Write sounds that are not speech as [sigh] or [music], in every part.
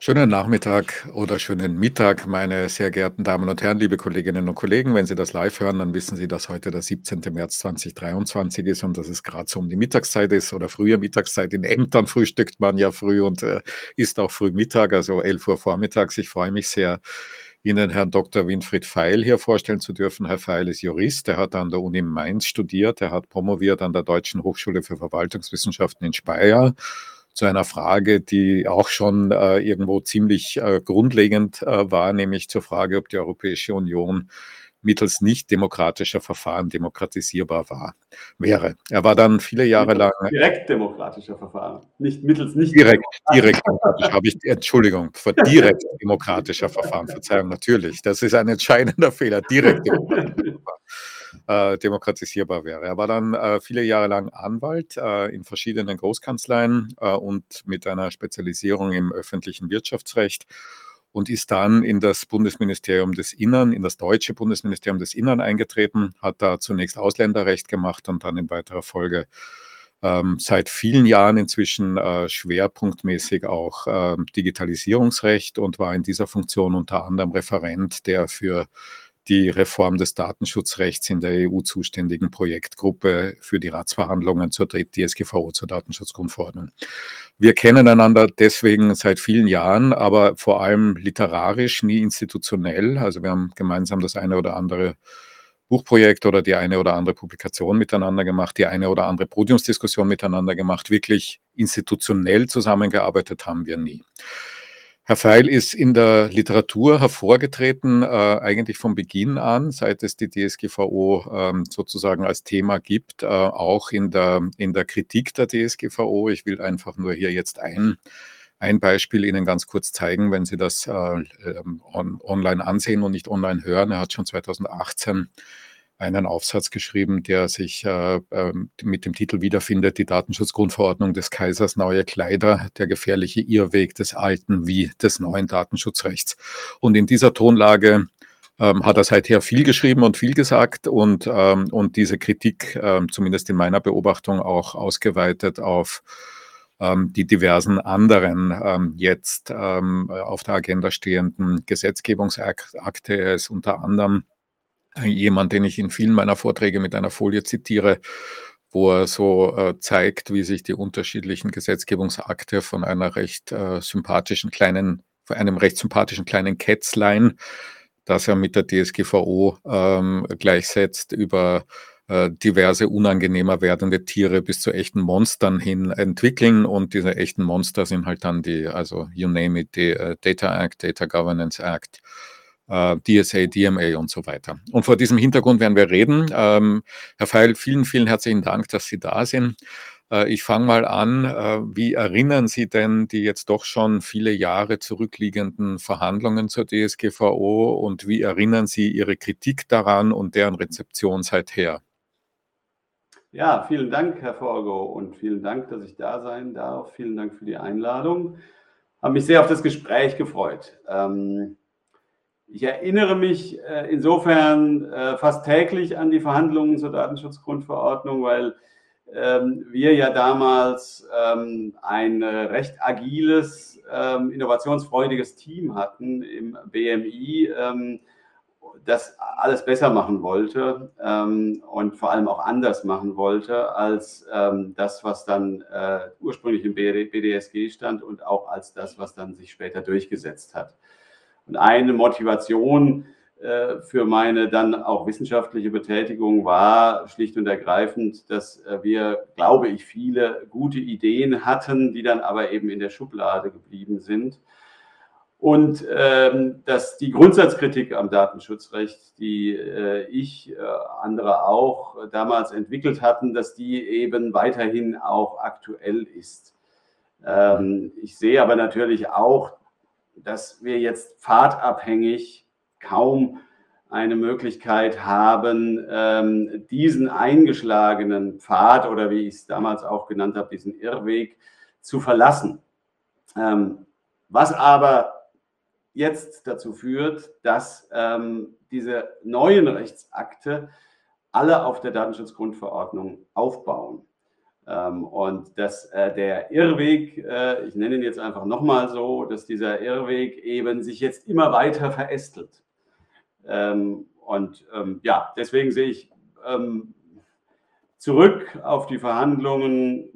Schönen Nachmittag oder schönen Mittag, meine sehr geehrten Damen und Herren, liebe Kolleginnen und Kollegen. Wenn Sie das live hören, dann wissen Sie, dass heute der 17. März 2023 ist und dass es gerade so um die Mittagszeit ist oder frühe Mittagszeit. In Ämtern frühstückt man ja früh und äh, isst auch früh Mittag, also 11 Uhr vormittags. Ich freue mich sehr, Ihnen Herrn Dr. Winfried Feil hier vorstellen zu dürfen. Herr Feil ist Jurist, er hat an der Uni Mainz studiert, er hat promoviert an der Deutschen Hochschule für Verwaltungswissenschaften in Speyer zu einer Frage, die auch schon äh, irgendwo ziemlich äh, grundlegend äh, war, nämlich zur Frage, ob die Europäische Union mittels nicht demokratischer Verfahren demokratisierbar war, wäre. Er war dann viele Jahre lang. Direkt demokratischer Verfahren, nicht mittels nicht. Direkt, direkt habe ich, Entschuldigung, vor direkt [laughs] demokratischer Verfahren, Verzeihung, natürlich. Das ist ein entscheidender Fehler, direkt demokratischer [laughs] äh, demokratisierbar wäre. Er war dann äh, viele Jahre lang Anwalt äh, in verschiedenen Großkanzleien äh, und mit einer Spezialisierung im öffentlichen Wirtschaftsrecht und ist dann in das Bundesministerium des Innern, in das deutsche Bundesministerium des Innern eingetreten, hat da zunächst Ausländerrecht gemacht und dann in weiterer Folge ähm, seit vielen Jahren inzwischen äh, schwerpunktmäßig auch äh, Digitalisierungsrecht und war in dieser Funktion unter anderem Referent der für die Reform des Datenschutzrechts in der EU zuständigen Projektgruppe für die Ratsverhandlungen zur DSGVO, zur Datenschutzgrundverordnung. Wir kennen einander deswegen seit vielen Jahren, aber vor allem literarisch, nie institutionell. Also wir haben gemeinsam das eine oder andere Buchprojekt oder die eine oder andere Publikation miteinander gemacht, die eine oder andere Podiumsdiskussion miteinander gemacht. Wirklich institutionell zusammengearbeitet haben wir nie. Herr Feil ist in der Literatur hervorgetreten, äh, eigentlich von Beginn an, seit es die DSGVO ähm, sozusagen als Thema gibt, äh, auch in der, in der Kritik der DSGVO. Ich will einfach nur hier jetzt ein, ein Beispiel Ihnen ganz kurz zeigen, wenn Sie das äh, ähm, on, online ansehen und nicht online hören. Er hat schon 2018 einen Aufsatz geschrieben, der sich äh, äh, mit dem Titel wiederfindet, die Datenschutzgrundverordnung des Kaisers neue Kleider, der gefährliche Irrweg des alten wie des neuen Datenschutzrechts. Und in dieser Tonlage ähm, hat er seither viel geschrieben und viel gesagt und, ähm, und diese Kritik, ähm, zumindest in meiner Beobachtung, auch ausgeweitet auf ähm, die diversen anderen ähm, jetzt ähm, auf der Agenda stehenden Gesetzgebungsakte. Er ist unter anderem jemand, den ich in vielen meiner Vorträge mit einer Folie zitiere, wo er so äh, zeigt, wie sich die unterschiedlichen Gesetzgebungsakte von einer recht äh, sympathischen kleinen, von einem recht sympathischen kleinen Kätzlein, das er mit der DSGVO ähm, gleichsetzt, über äh, diverse unangenehmer werdende Tiere bis zu echten Monstern hin entwickeln. Und diese echten Monster sind halt dann die, also you name it, die uh, Data Act, Data Governance Act, äh, DSA, DMA und so weiter. Und vor diesem Hintergrund werden wir reden. Ähm, Herr Feil, vielen, vielen herzlichen Dank, dass Sie da sind. Äh, ich fange mal an. Äh, wie erinnern Sie denn die jetzt doch schon viele Jahre zurückliegenden Verhandlungen zur DSGVO und wie erinnern Sie Ihre Kritik daran und deren Rezeption seither? Ja, vielen Dank, Herr Forgo, und vielen Dank, dass ich da sein darf. Vielen Dank für die Einladung. Habe mich sehr auf das Gespräch gefreut. Ähm, ich erinnere mich äh, insofern äh, fast täglich an die Verhandlungen zur Datenschutzgrundverordnung, weil ähm, wir ja damals ähm, ein recht agiles, ähm, innovationsfreudiges Team hatten im BMI, ähm, das alles besser machen wollte ähm, und vor allem auch anders machen wollte als ähm, das, was dann äh, ursprünglich im BDSG stand und auch als das, was dann sich später durchgesetzt hat. Und eine Motivation äh, für meine dann auch wissenschaftliche Betätigung war schlicht und ergreifend, dass äh, wir, glaube ich, viele gute Ideen hatten, die dann aber eben in der Schublade geblieben sind. Und ähm, dass die Grundsatzkritik am Datenschutzrecht, die äh, ich, äh, andere auch damals entwickelt hatten, dass die eben weiterhin auch aktuell ist. Ähm, ich sehe aber natürlich auch dass wir jetzt pfadabhängig kaum eine Möglichkeit haben, ähm, diesen eingeschlagenen Pfad oder wie ich es damals auch genannt habe, diesen Irrweg zu verlassen. Ähm, was aber jetzt dazu führt, dass ähm, diese neuen Rechtsakte alle auf der Datenschutzgrundverordnung aufbauen. Ähm, und dass äh, der Irrweg, äh, ich nenne ihn jetzt einfach nochmal so, dass dieser Irrweg eben sich jetzt immer weiter verästelt. Ähm, und ähm, ja, deswegen sehe ich zurück auf die Verhandlungen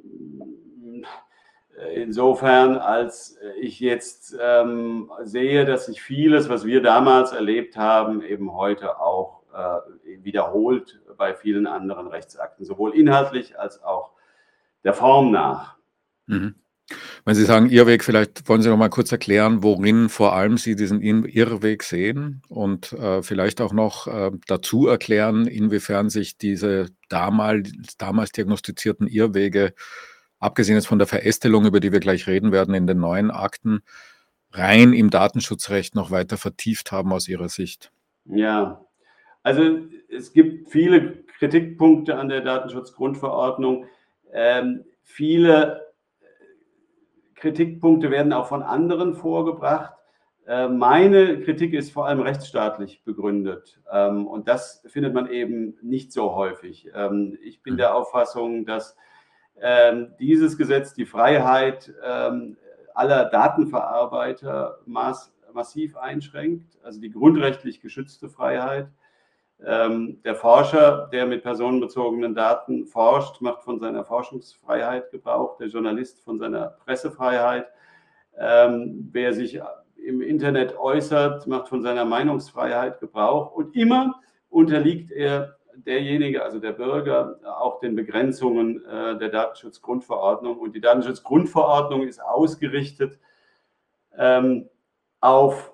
äh, insofern, als ich jetzt ähm, sehe, dass sich vieles, was wir damals erlebt haben, eben heute auch äh, wiederholt bei vielen anderen Rechtsakten, sowohl inhaltlich als auch der Form nach. Mhm. Wenn Sie sagen Irrweg, vielleicht wollen Sie noch mal kurz erklären, worin vor allem Sie diesen Irrweg sehen und äh, vielleicht auch noch äh, dazu erklären, inwiefern sich diese damals, damals diagnostizierten Irrwege, abgesehen jetzt von der Verästelung, über die wir gleich reden werden, in den neuen Akten, rein im Datenschutzrecht noch weiter vertieft haben aus Ihrer Sicht. Ja, also es gibt viele Kritikpunkte an der Datenschutzgrundverordnung. Ähm, viele Kritikpunkte werden auch von anderen vorgebracht. Äh, meine Kritik ist vor allem rechtsstaatlich begründet ähm, und das findet man eben nicht so häufig. Ähm, ich bin der Auffassung, dass ähm, dieses Gesetz die Freiheit aller Datenverarbeiter massiv einschränkt, also die grundrechtlich geschützte Freiheit. Ähm, der Forscher, der mit personenbezogenen Daten forscht, macht von seiner Forschungsfreiheit Gebrauch, der Journalist von seiner Pressefreiheit. Ähm, wer sich im Internet äußert, macht von seiner Meinungsfreiheit Gebrauch und immer unterliegt er derjenige, also der Bürger, auch den Begrenzungen äh, der Datenschutzgrundverordnung. Und die Datenschutzgrundverordnung ist ausgerichtet ähm, auf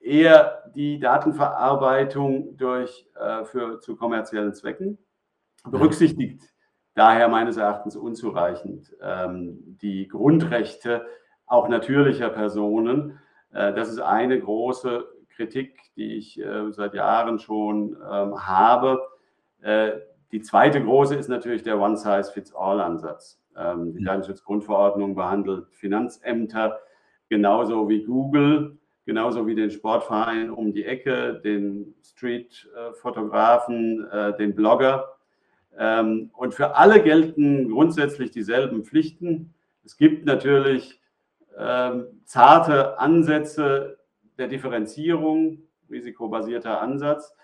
eher die Datenverarbeitung durch, äh, für, zu kommerziellen Zwecken, berücksichtigt daher meines Erachtens unzureichend ähm, die Grundrechte auch natürlicher Personen. Äh, das ist eine große Kritik, die ich äh, seit Jahren schon ähm, habe. Äh, die zweite große ist natürlich der One-Size-Fits-All-Ansatz. Ähm, die Datenschutzgrundverordnung behandelt Finanzämter genauso wie Google genauso wie den Sportverein um die Ecke, den Street-Fotografen, äh, den Blogger. Ähm, und für alle gelten grundsätzlich dieselben Pflichten. Es gibt natürlich ähm, zarte Ansätze der Differenzierung, risikobasierter Ansatz,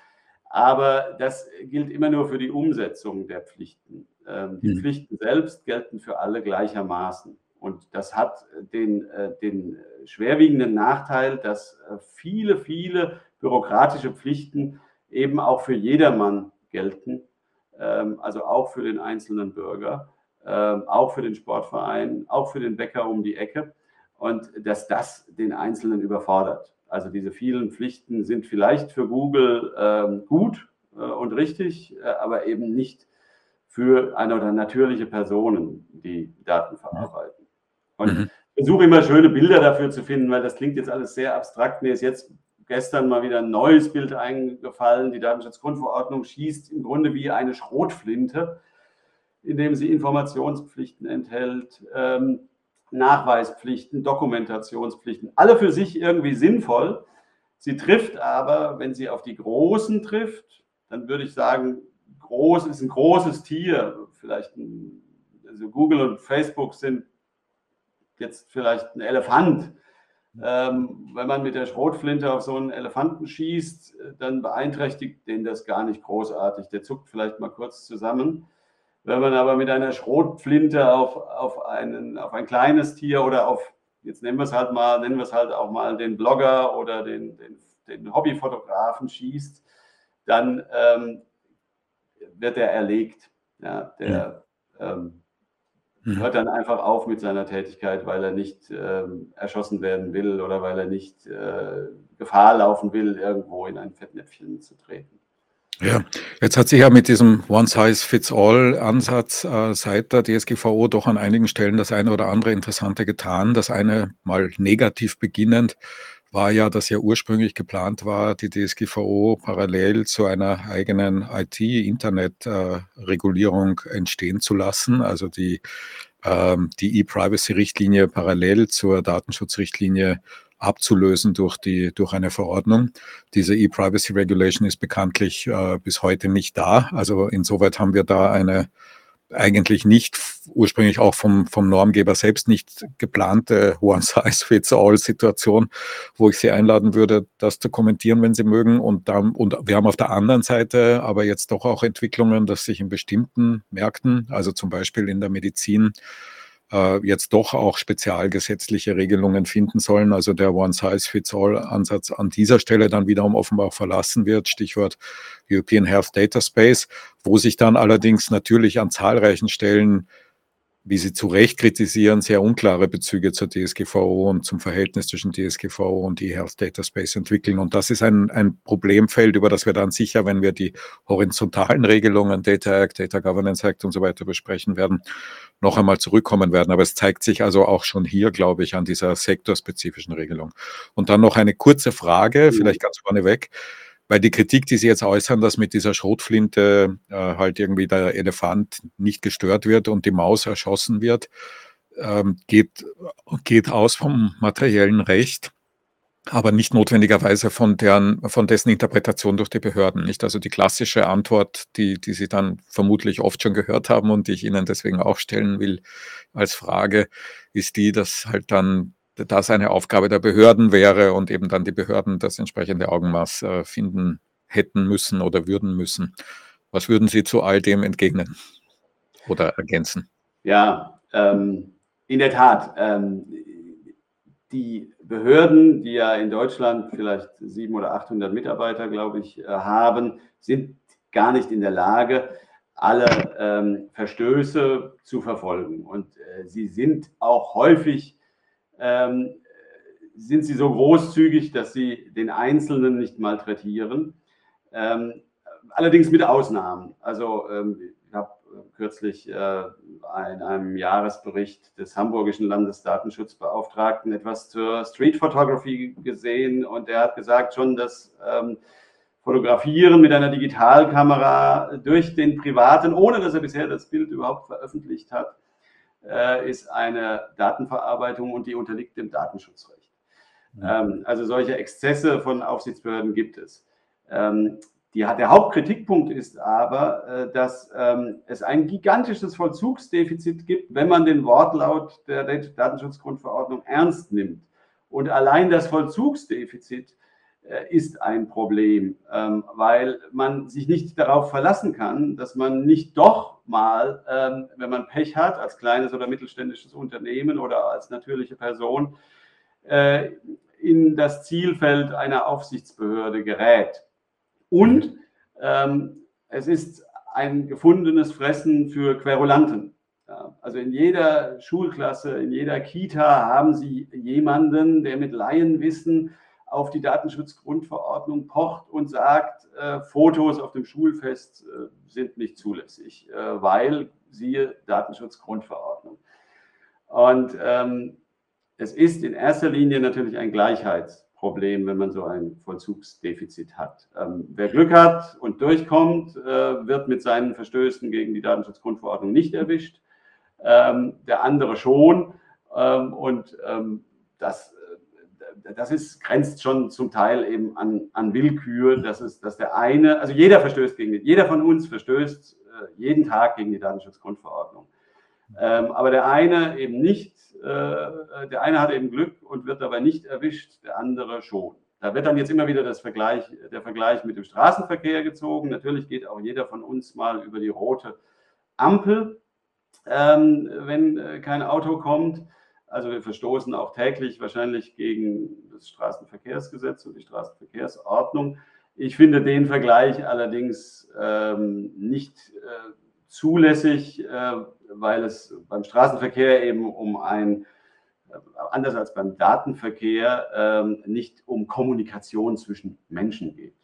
aber das gilt immer nur für die Umsetzung der Pflichten. Ähm, die hm. Pflichten selbst gelten für alle gleichermaßen. Und das hat den, äh, den schwerwiegenden Nachteil, dass äh, viele, viele bürokratische Pflichten eben auch für jedermann gelten, ähm, also auch für den einzelnen Bürger, ähm, auch für den Sportverein, auch für den Bäcker um die Ecke und dass das den Einzelnen überfordert. Also diese vielen Pflichten sind vielleicht für Google ähm, gut äh, und richtig, aber eben nicht für eine oder natürliche Personen, die Daten verarbeiten. Und mhm. versuche immer schöne Bilder dafür zu finden, weil das klingt jetzt alles sehr abstrakt. Mir ist jetzt gestern mal wieder ein neues Bild eingefallen. Die Datenschutzgrundverordnung schießt im Grunde wie eine Schrotflinte, indem sie Informationspflichten enthält, ähm, Nachweispflichten, Dokumentationspflichten, alle für sich irgendwie sinnvoll. Sie trifft aber, wenn sie auf die Großen trifft, dann würde ich sagen, groß ist ein großes Tier. Vielleicht ein, also Google und Facebook sind jetzt vielleicht ein Elefant. Ähm, wenn man mit der Schrotflinte auf so einen Elefanten schießt, dann beeinträchtigt den das gar nicht großartig. Der zuckt vielleicht mal kurz zusammen. Wenn man aber mit einer Schrotflinte auf, auf, einen, auf ein kleines Tier oder auf, jetzt nennen wir es halt mal, nennen wir es halt auch mal den Blogger oder den, den, den Hobbyfotografen schießt, dann ähm, wird er erlegt. Ja, der, ja. Ähm. Hört dann einfach auf mit seiner Tätigkeit, weil er nicht ähm, erschossen werden will oder weil er nicht äh, Gefahr laufen will, irgendwo in ein Fettnäpfchen zu treten. Ja, jetzt hat sich ja mit diesem One-Size-Fits-All-Ansatz äh, seit der DSGVO doch an einigen Stellen das eine oder andere Interessante getan. Das eine mal negativ beginnend war ja, dass ja ursprünglich geplant war, die DSGVO parallel zu einer eigenen IT-Internet-Regulierung entstehen zu lassen. Also die, ähm, die E-Privacy-Richtlinie parallel zur Datenschutzrichtlinie abzulösen durch, die, durch eine Verordnung. Diese E-Privacy Regulation ist bekanntlich äh, bis heute nicht da. Also insoweit haben wir da eine eigentlich nicht ursprünglich auch vom, vom Normgeber selbst nicht geplante One-Size-Fits-All-Situation, wo ich Sie einladen würde, das zu kommentieren, wenn Sie mögen. Und, dann, und wir haben auf der anderen Seite aber jetzt doch auch Entwicklungen, dass sich in bestimmten Märkten, also zum Beispiel in der Medizin, äh, jetzt doch auch spezialgesetzliche Regelungen finden sollen. Also der One-Size-Fits-All-Ansatz an dieser Stelle dann wiederum offenbar verlassen wird. Stichwort European Health Data Space, wo sich dann allerdings natürlich an zahlreichen Stellen wie Sie zu Recht kritisieren, sehr unklare Bezüge zur DSGVO und zum Verhältnis zwischen DSGVO und E-Health Data Space entwickeln. Und das ist ein, ein Problemfeld, über das wir dann sicher, wenn wir die horizontalen Regelungen, Data Act, Data Governance Act und so weiter besprechen werden, noch einmal zurückkommen werden. Aber es zeigt sich also auch schon hier, glaube ich, an dieser sektorspezifischen Regelung. Und dann noch eine kurze Frage, mhm. vielleicht ganz vorneweg. Weil die Kritik, die Sie jetzt äußern, dass mit dieser Schrotflinte äh, halt irgendwie der Elefant nicht gestört wird und die Maus erschossen wird, ähm, geht, geht aus vom materiellen Recht, aber nicht notwendigerweise von, deren, von dessen Interpretation durch die Behörden. Nicht? Also die klassische Antwort, die, die Sie dann vermutlich oft schon gehört haben und die ich Ihnen deswegen auch stellen will als Frage, ist die, dass halt dann das eine Aufgabe der Behörden wäre und eben dann die Behörden das entsprechende Augenmaß äh, finden hätten müssen oder würden müssen. Was würden Sie zu all dem entgegnen oder ergänzen? Ja, ähm, in der Tat. Ähm, die Behörden, die ja in Deutschland vielleicht 700 oder 800 Mitarbeiter, glaube ich, äh, haben, sind gar nicht in der Lage, alle ähm, Verstöße zu verfolgen. Und äh, sie sind auch häufig ähm, sind sie so großzügig, dass sie den Einzelnen nicht malträtieren. Ähm, allerdings mit Ausnahmen. Also ähm, ich habe kürzlich äh, in einem Jahresbericht des hamburgischen Landesdatenschutzbeauftragten etwas zur Street Photography gesehen und er hat gesagt schon, dass ähm, Fotografieren mit einer Digitalkamera durch den Privaten, ohne dass er bisher das Bild überhaupt veröffentlicht hat, äh, ist eine Datenverarbeitung und die unterliegt dem Datenschutzrecht. Mhm. also solche Exzesse von Aufsichtsbehörden gibt es. Ähm, die, der Hauptkritikpunkt ist aber, äh, dass ähm, es ein gigantisches Vollzugsdefizit gibt, wenn man den Wortlaut der Datenschutzgrundverordnung ernst nimmt. Und allein das Vollzugsdefizit ist ein Problem, ähm, weil man sich nicht darauf verlassen kann, dass man nicht doch mal, ähm, wenn man Pech hat, als kleines oder mittelständisches Unternehmen oder als natürliche Person, äh, in das Zielfeld einer Aufsichtsbehörde gerät. Und ähm, es ist ein gefundenes Fressen für Querulanten. also in jeder Schulklasse, in jeder Kita haben Sie jemanden, der mit Laienwissen auf die Datenschutzgrundverordnung pocht und sagt, äh, Fotos auf dem Schulfest äh, sind nicht zulässig, äh, weil siehe Datenschutzgrundverordnung. Und ähm, es ist in erster Linie natürlich ein Gleichheitsproblem, wenn man so ein Vollzugsdefizit hat. Ähm, wer Glück hat und durchkommt, äh, wird mit seinen Verstößen gegen die Datenschutzgrundverordnung nicht erwischt, ähm, der andere schon. Ähm, und ähm, das das ist, grenzt schon zum Teil eben an, an Willkür, dass, es, dass der eine, also jeder verstößt gegen die, jeder von uns verstößt äh, jeden Tag gegen die Datenschutzgrundverordnung. Ähm, aber der eine eben nicht, äh, der eine hat eben Glück und wird dabei nicht erwischt, der andere schon. Da wird dann jetzt immer wieder das Vergleich, der Vergleich mit dem Straßenverkehr gezogen. Natürlich geht auch jeder von uns mal über die rote Ampel, ähm, wenn äh, kein Auto kommt. Also wir verstoßen auch täglich wahrscheinlich gegen das Straßenverkehrsgesetz und die Straßenverkehrsordnung. Ich finde den Vergleich allerdings ähm, nicht äh, zulässig, äh, weil es beim Straßenverkehr eben um ein, äh, anders als beim Datenverkehr, ähm, nicht um Kommunikation zwischen Menschen geht.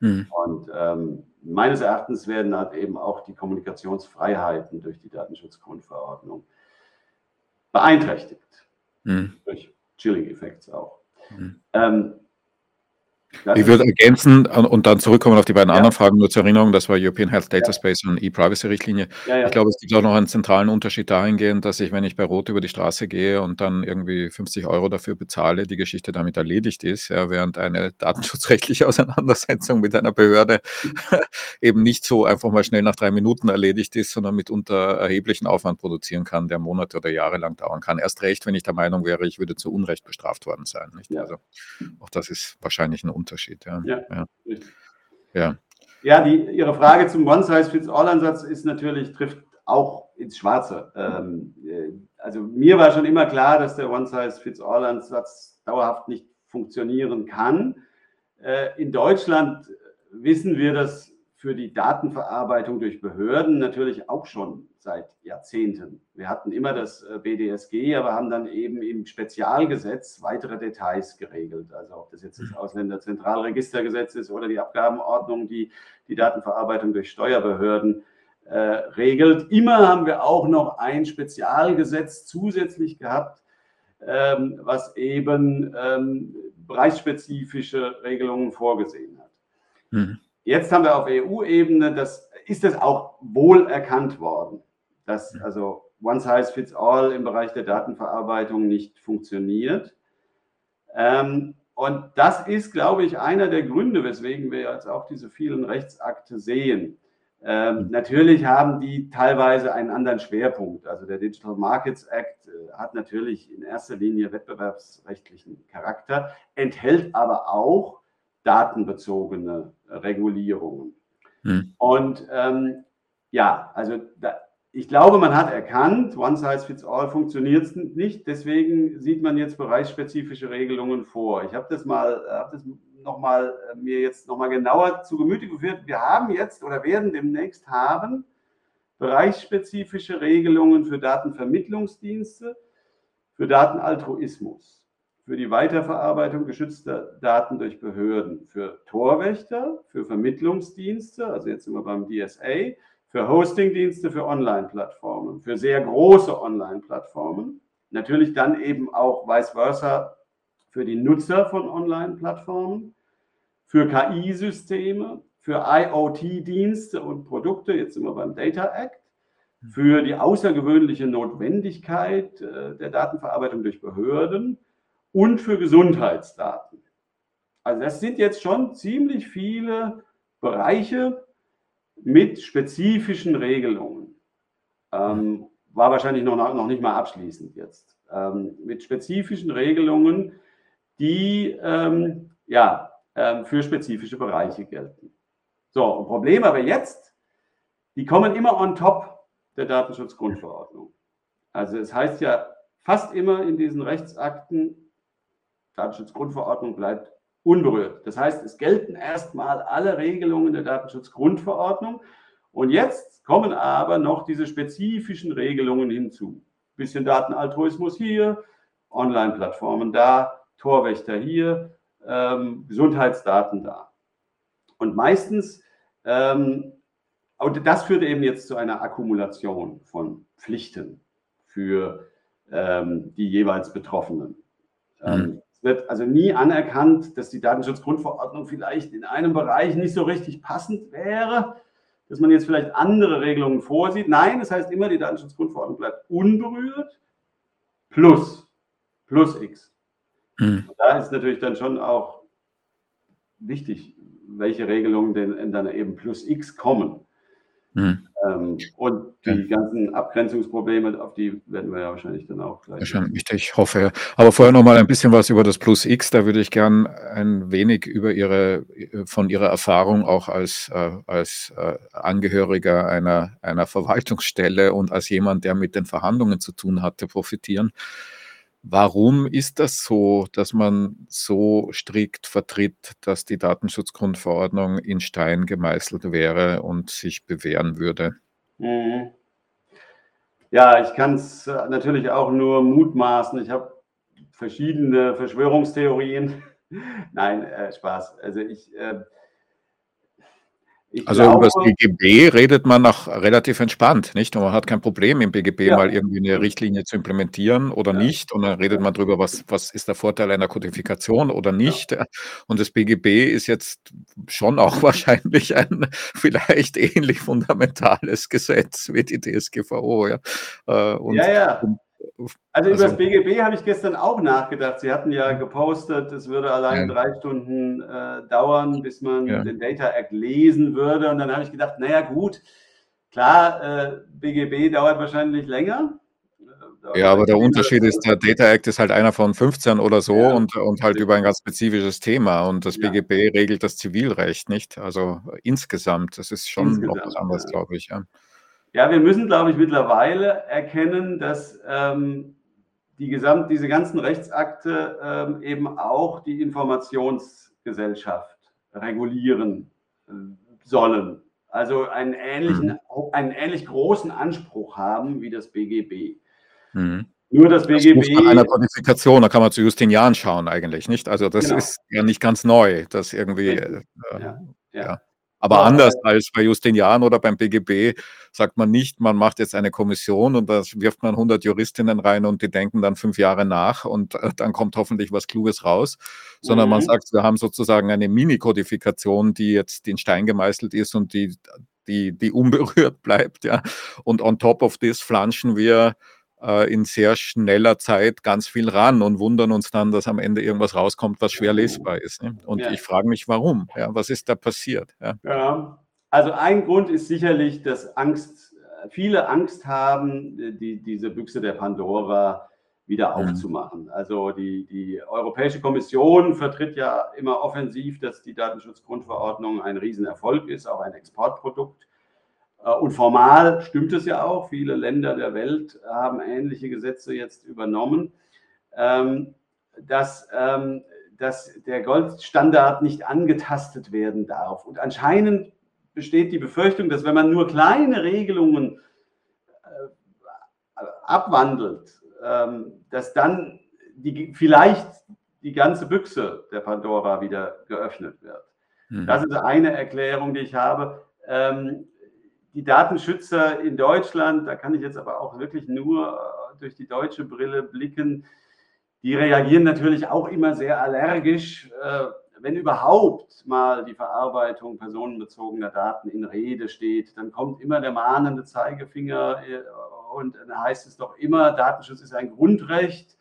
Mhm. Und ähm, meines Erachtens werden halt eben auch die Kommunikationsfreiheiten durch die Datenschutzgrundverordnung beeinträchtigt. Mhm. Durch Chilling-Effekte auch. Mhm. Ähm, ich würde ergänzen und dann zurückkommen auf die beiden ja. anderen Fragen, nur zur Erinnerung, das war European Health Data Space ja. und E-Privacy-Richtlinie. Ja, ich glaube, es gibt auch noch einen zentralen Unterschied dahingehend, dass ich, wenn ich bei Rot über die Straße gehe und dann irgendwie 50 Euro dafür bezahle, die Geschichte damit erledigt ist, ja, während eine datenschutzrechtliche [laughs] Auseinandersetzung mit einer Behörde [laughs] eben nicht so einfach mal schnell nach drei Minuten erledigt ist, sondern mitunter erheblichen Aufwand produzieren kann, der Monate oder Jahre lang dauern kann. Erst recht, wenn ich der Meinung wäre, ich würde zu Unrecht bestraft worden sein. Also auch das ist wahrscheinlich ein Unterschied. Ja. Ja. ja. ja. ja die, Ihre Frage zum One-Size-Fits-All-Ansatz ist natürlich, trifft auch ins Schwarze. Ähm, äh, also mir war schon immer klar, dass der One-Size-Fits-All-Ansatz dauerhaft nicht funktionieren kann. Äh, in Deutschland wissen wir das für die Datenverarbeitung durch Behörden natürlich auch schon seit Jahrzehnten. Wir hatten immer das äh, BDSG, aber haben dann eben im Spezialgesetz weitere Details geregelt. Also ob das jetzt das Ausländerzentralregistergesetz ist oder die Abgabenordnung, die die Datenverarbeitung durch Steuerbehörden äh, regelt. Immer haben wir auch noch ein Spezialgesetz zusätzlich gehabt, ähm, was eben ähm, bereichsspezifische Regelungen vorgesehen hat. Mhm. Jetzt haben wir auf EU-Ebene, das ist das auch wohl erkannt worden, dass also One Size Fits All im Bereich der Datenverarbeitung nicht funktioniert. Ähm, und das ist, glaube ich, einer der Gründe, weswegen wir jetzt auch diese vielen Rechtsakte sehen. Ähm, natürlich haben die teilweise einen anderen Schwerpunkt. Also der Digital Markets Act äh, hat natürlich in erster Linie wettbewerbsrechtlichen Charakter, enthält aber auch datenbezogene Regulierungen. Hm. Und ähm, ja, also da, ich glaube, man hat erkannt, One Size Fits All funktioniert nicht. Deswegen sieht man jetzt bereichsspezifische Regelungen vor. Ich habe das mal, habe das noch mal äh, mir jetzt noch mal genauer zu Gemüte geführt. Wir haben jetzt oder werden demnächst haben bereichsspezifische Regelungen für Datenvermittlungsdienste, für Datenaltruismus für die Weiterverarbeitung geschützter Daten durch Behörden, für Torwächter, für Vermittlungsdienste, also jetzt sind wir beim DSA, für Hostingdienste, für Online-Plattformen, für sehr große Online-Plattformen, natürlich dann eben auch vice versa für die Nutzer von Online-Plattformen, für KI-Systeme, für IoT-Dienste und Produkte, jetzt sind wir beim Data Act, für die außergewöhnliche Notwendigkeit äh, der Datenverarbeitung durch Behörden, und für Gesundheitsdaten. Also das sind jetzt schon ziemlich viele Bereiche mit spezifischen Regelungen. Ähm, war wahrscheinlich noch, noch nicht mal abschließend jetzt. Ähm, mit spezifischen Regelungen, die ähm, ja, ähm, für spezifische Bereiche gelten. So, ein Problem aber jetzt, die kommen immer on top der Datenschutzgrundverordnung. Also es heißt ja fast immer in diesen Rechtsakten, Datenschutzgrundverordnung bleibt unberührt. Das heißt, es gelten erstmal alle Regelungen der Datenschutzgrundverordnung. Und jetzt kommen aber noch diese spezifischen Regelungen hinzu. Bisschen Datenaltruismus hier, Online-Plattformen da, Torwächter hier, ähm, Gesundheitsdaten da. Und meistens, ähm, und das führt eben jetzt zu einer Akkumulation von Pflichten für ähm, die jeweils Betroffenen. Mhm wird also nie anerkannt, dass die Datenschutzgrundverordnung vielleicht in einem Bereich nicht so richtig passend wäre, dass man jetzt vielleicht andere Regelungen vorsieht. Nein, das heißt immer, die Datenschutzgrundverordnung bleibt unberührt plus, plus X. Hm. Da ist natürlich dann schon auch wichtig, welche Regelungen denn dann eben plus X kommen. Hm. Ähm, und die ja. ganzen Abgrenzungsprobleme, auf die werden wir ja wahrscheinlich dann auch gleich. Wahrscheinlich, ich hoffe. Aber vorher noch mal ein bisschen was über das Plus X. Da würde ich gern ein wenig über Ihre, von Ihrer Erfahrung auch als, äh, als äh, Angehöriger einer, einer Verwaltungsstelle und als jemand, der mit den Verhandlungen zu tun hatte, profitieren. Warum ist das so, dass man so strikt vertritt, dass die Datenschutzgrundverordnung in Stein gemeißelt wäre und sich bewähren würde? Mhm. Ja, ich kann es äh, natürlich auch nur mutmaßen. Ich habe verschiedene Verschwörungstheorien. [laughs] Nein, äh, Spaß. Also ich, äh, Ich also glaube, über das BGB redet man noch relativ entspannt, nicht? Und man hat kein Problem im BGB ja. mal irgendwie eine Richtlinie zu implementieren oder ja. nicht. Und dann redet man darüber, was, was ist der Vorteil einer Kodifikation oder nicht. Ja. Und das BGB ist jetzt schon auch [laughs] wahrscheinlich ein vielleicht ähnlich fundamentales Gesetz wie die DSGVO. Ja, äh, und, ja. Also, über das BGB habe ich gestern auch nachgedacht. Sie hatten ja gepostet, es würde allein ja. drei Stunden äh, dauern, bis man ja. den Data Act lesen würde. Und dann habe ich gedacht, naja gut, klar, äh, BGB dauert wahrscheinlich länger. Äh, ja, aber der Unterschied ist, der Data Act ist halt einer von 15 oder so ja. und, und halt über ein ganz spezifisches Thema. Und das BGB regelt das Zivilrecht nicht. Also insgesamt, das ist schon insgesamt, noch was anderes, glaube ich. Ja. Ja, wir müssen, glaube ich, mittlerweile erkennen, dass ähm, die gesamt, diese ganzen Rechtsakte ähm, eben auch die Informationsgesellschaft regulieren äh, sollen. Also einen ähnlichen, mhm. einen ähnlich großen Anspruch haben wie das BGB. Mhm. Nur das BGB. Das nach einer Kodifikation, da kann man zu Justinian schauen eigentlich, nicht? Also das genau. ist ja nicht ganz neu, dass irgendwie. Äh, ja. ja. ja. Aber ja, anders als bei Justinian oder beim BGB sagt man nicht, man macht jetzt eine Kommission und da wirft man 100 Juristinnen rein und die denken dann fünf Jahre nach und äh, dann kommt hoffentlich was Kluges raus, sondern mhm. man sagt, wir haben sozusagen eine Mini-Kodifikation, die jetzt in Stein gemeißelt ist und die, die, die unberührt [laughs] bleibt, ja. Und on top of this flanschen wir äh, in sehr schneller Zeit ganz viel ran und wundern uns dann, dass am Ende irgendwas rauskommt, was schwer lesbar ist. Ne? Und ja. ich frage mich, warum? Ja, was ist da passiert? Ja. ja. Also ein Grund ist sicherlich, dass Angst, viele Angst haben, die, diese Büchse der Pandora wieder mhm. aufzumachen. Also die, die Europäische Kommission vertritt ja immer offensiv, dass die Datenschutzgrundverordnung ein Riesenerfolg ist, auch ein Exportprodukt. Äh, und formal stimmt es ja auch. Viele Länder der Welt haben ähnliche Gesetze jetzt übernommen, ähm, dass, ähm, dass der Goldstandard nicht angetastet werden darf. Und anscheinend besteht die Befürchtung, dass wenn man nur kleine Regelungen äh, abwandelt, ähm, dass dann die, vielleicht die ganze Büchse der Pandora wieder geöffnet wird. Mhm. Das ist eine Erklärung, die ich habe die Datenschützer in Deutschland, da kann ich jetzt aber auch wirklich nur äh, durch die deutsche Brille blicken, die reagieren natürlich auch immer sehr allergisch, äh, wenn überhaupt mal die Verarbeitung personenbezogener Daten in Rede steht, dann kommt immer der mahnende Zeigefinger äh, und dann heißt es doch immer, Datenschutz ist ein Grundrecht.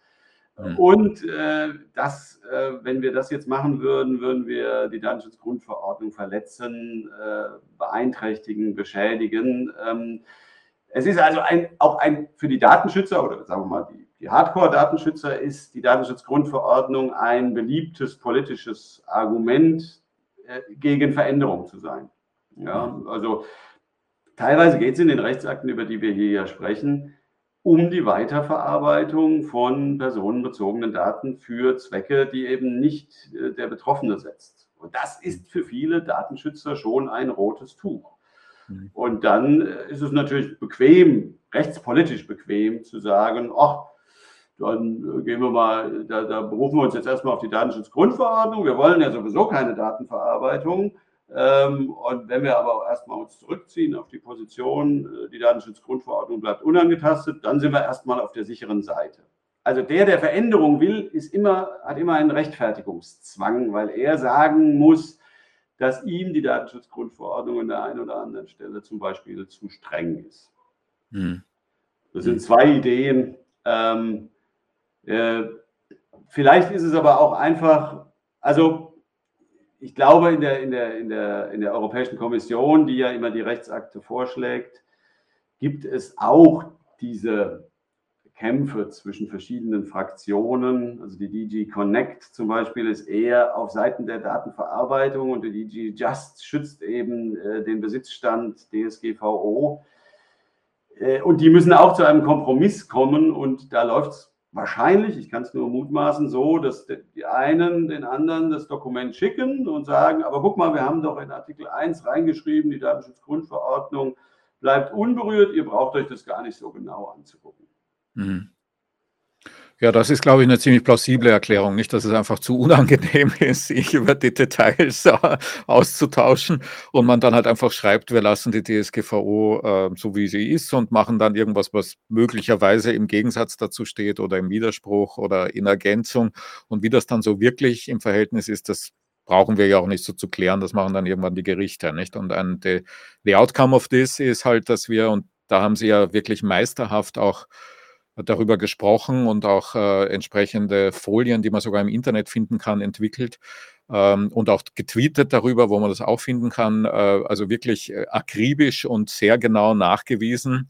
Mhm. Und äh, das, äh, wenn wir das jetzt machen würden, würden wir die Datenschutzgrundverordnung verletzen, äh, beeinträchtigen, beschädigen. Ähm, es ist also ein, auch ein für die Datenschützer oder sagen wir mal die, die Hardcore-Datenschützer ist die Datenschutzgrundverordnung ein beliebtes politisches Argument äh, gegen Veränderung zu sein. Ja, mhm. also teilweise geht es in den Rechtsakten, über die wir hier ja sprechen, um die Weiterverarbeitung von personenbezogenen Daten für Zwecke, die eben nicht äh, der Betroffene setzt. Und das ist für viele Datenschützer schon ein rotes Tuch. Mhm. Und dann äh, ist es natürlich bequem, rechtspolitisch bequem zu sagen, ach, dann äh, gehen wir mal, da, da berufen wir uns jetzt erstmal auf die Datenschutzgrundverordnung. Wir wollen ja sowieso keine Datenverarbeitung. Ähm, und wenn wir aber erstmal uns zurückziehen auf die Position, äh, die Datenschutzgrundverordnung bleibt unangetastet, dann sind wir erstmal auf der sicheren Seite. Also der, der Veränderung will, ist immer, hat immer einen Rechtfertigungszwang, weil er sagen muss, dass ihm die Datenschutzgrundverordnung an der einen oder anderen Stelle zum Beispiel zu streng ist. Hm. Das sind zwei Ideen. Ähm, äh, vielleicht ist es aber auch einfach, also ich glaube, in der, in, der, in, der, in der Europäischen Kommission, die ja immer die Rechtsakte vorschlägt, gibt es auch diese Kämpfe zwischen verschiedenen Fraktionen. Also die DG Connect zum Beispiel ist eher auf Seiten der Datenverarbeitung und die DG Just schützt eben äh, den Besitzstand DSGVO. Äh, und die müssen auch zu einem Kompromiss kommen und da läuft es wahrscheinlich, ich kann es nur mutmaßen, so, dass die einen den anderen das Dokument schicken und sagen, aber guck mal, wir haben doch in Artikel 1 reingeschrieben, die Datenschutzgrundverordnung bleibt unberührt, ihr braucht euch das gar nicht so genau anzugucken. Mhm. Ja, das ist, glaube ich, eine ziemlich plausible Erklärung. Nicht, dass es einfach zu unangenehm [laughs] ist, sich über die Details äh, auszutauschen und man dann halt einfach schreibt, wir lassen die DSGVO äh, so, wie sie ist und machen dann irgendwas, was möglicherweise im Gegensatz dazu steht oder im Widerspruch oder in Ergänzung. Und wie das dann so wirklich im Verhältnis ist, das brauchen wir ja auch nicht so zu klären. Das machen dann irgendwann die Gerichte, nicht? Und ein, the, the outcome of this ist halt, dass wir, und da haben sie ja wirklich meisterhaft auch darüber gesprochen und auch äh, entsprechende Folien, die man sogar im Internet finden kann, entwickelt ähm, und auch getweetet darüber, wo man das auch finden kann. Äh, also wirklich äh, akribisch und sehr genau nachgewiesen,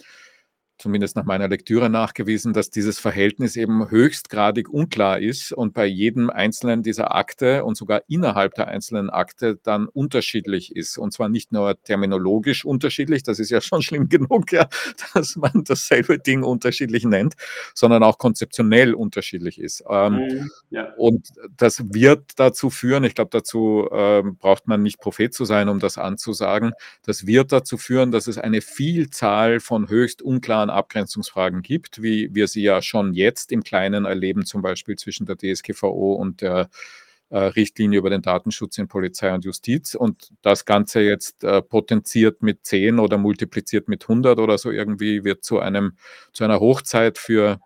zumindest nach meiner Lektüre nachgewiesen, dass dieses Verhältnis eben höchstgradig unklar ist und bei jedem einzelnen dieser Akte und sogar innerhalb der einzelnen Akte dann unterschiedlich ist. Und zwar nicht nur terminologisch unterschiedlich, das ist ja schon [laughs] schlimm genug, ja, dass man dasselbe Ding unterschiedlich nennt, sondern auch konzeptionell unterschiedlich ist. Ähm, mhm, ja. Und das wird dazu führen, ich glaube, dazu ähm, braucht man nicht Prophet zu sein, um das anzusagen, das wird dazu führen, dass es eine Vielzahl von höchst unklaren an Abgrenzungsfragen gibt, wie wir sie ja schon jetzt im Kleinen erleben, zum Beispiel zwischen der DSGVO und der äh, Richtlinie über den Datenschutz in Polizei und Justiz. Und das Ganze jetzt äh, potenziert mit 10 oder multipliziert mit 100 oder so irgendwie wird zu einem zu einer Hochzeit für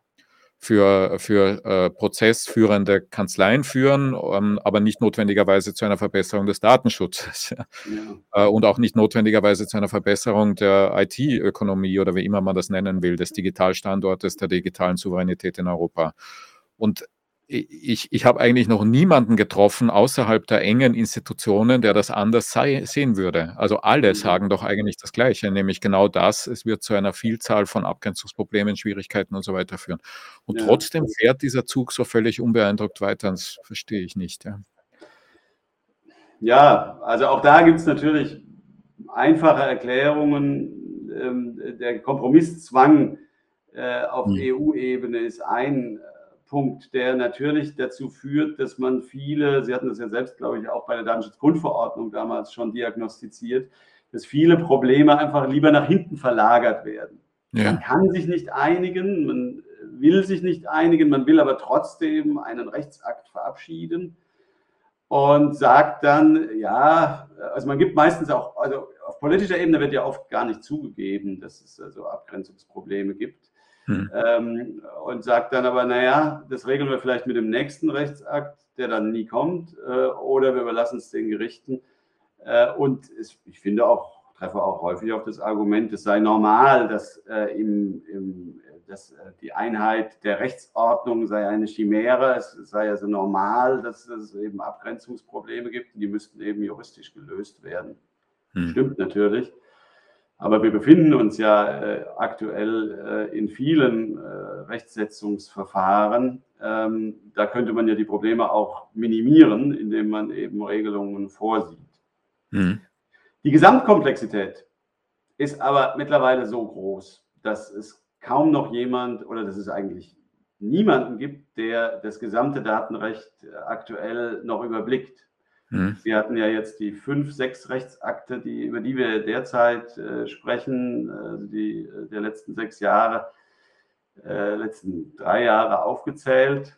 für, für äh, prozessführende Kanzleien führen, ähm, aber nicht notwendigerweise zu einer Verbesserung des Datenschutzes [laughs] ja. Äh, und auch nicht notwendigerweise zu einer Verbesserung der IT-Ökonomie oder wie immer man das nennen will, des Digitalstandortes, der digitalen Souveränität in Europa. Und ich, ich habe eigentlich noch niemanden getroffen außerhalb der engen Institutionen, der das anders sei, sehen würde. Also alle mhm. sagen doch eigentlich das Gleiche, nämlich genau das, es wird zu einer Vielzahl von Abgrenzungsproblemen, Schwierigkeiten und so weiter führen. Und ja. trotzdem fährt dieser Zug so völlig unbeeindruckt weiter, das verstehe ich nicht. Ja, ja also auch da gibt es natürlich einfache Erklärungen. Ähm, der Kompromisszwang äh, auf hm. EU-Ebene ist ein Punkt, der natürlich dazu führt, dass man viele, Sie hatten das ja selbst, glaube ich, auch bei der Datenschutzgrundverordnung damals schon diagnostiziert, dass viele Probleme einfach lieber nach hinten verlagert werden. Ja. Man kann sich nicht einigen, man will sich nicht einigen, man will aber trotzdem einen Rechtsakt verabschieden und sagt dann, ja, also man gibt meistens auch, also auf politischer Ebene wird ja oft gar nicht zugegeben, dass es also Abgrenzungsprobleme gibt. Hm. Ähm, und sagt dann aber, naja, das regeln wir vielleicht mit dem nächsten Rechtsakt, der dann nie kommt, äh, oder wir überlassen es den Gerichten. Äh, und es, ich finde auch, treffe auch häufig auf das Argument, es sei normal, dass, äh, im, im, dass äh, die Einheit der Rechtsordnung sei eine Chimäre. Es sei also normal, dass es eben Abgrenzungsprobleme gibt, die müssten eben juristisch gelöst werden. Hm. Stimmt natürlich. Aber wir befinden uns ja äh, aktuell äh, in vielen äh, Rechtsetzungsverfahren. Ähm, da könnte man ja die Probleme auch minimieren, indem man eben Regelungen vorsieht. Mhm. Die Gesamtkomplexität ist aber mittlerweile so groß, dass es kaum noch jemand oder dass es eigentlich niemanden gibt, der das gesamte Datenrecht aktuell noch überblickt. Mhm. Sie hatten ja jetzt die fünf, sechs Rechtsakte, die, über die wir derzeit äh, sprechen, äh, die äh, der letzten sechs Jahre, äh, letzten drei Jahre aufgezählt.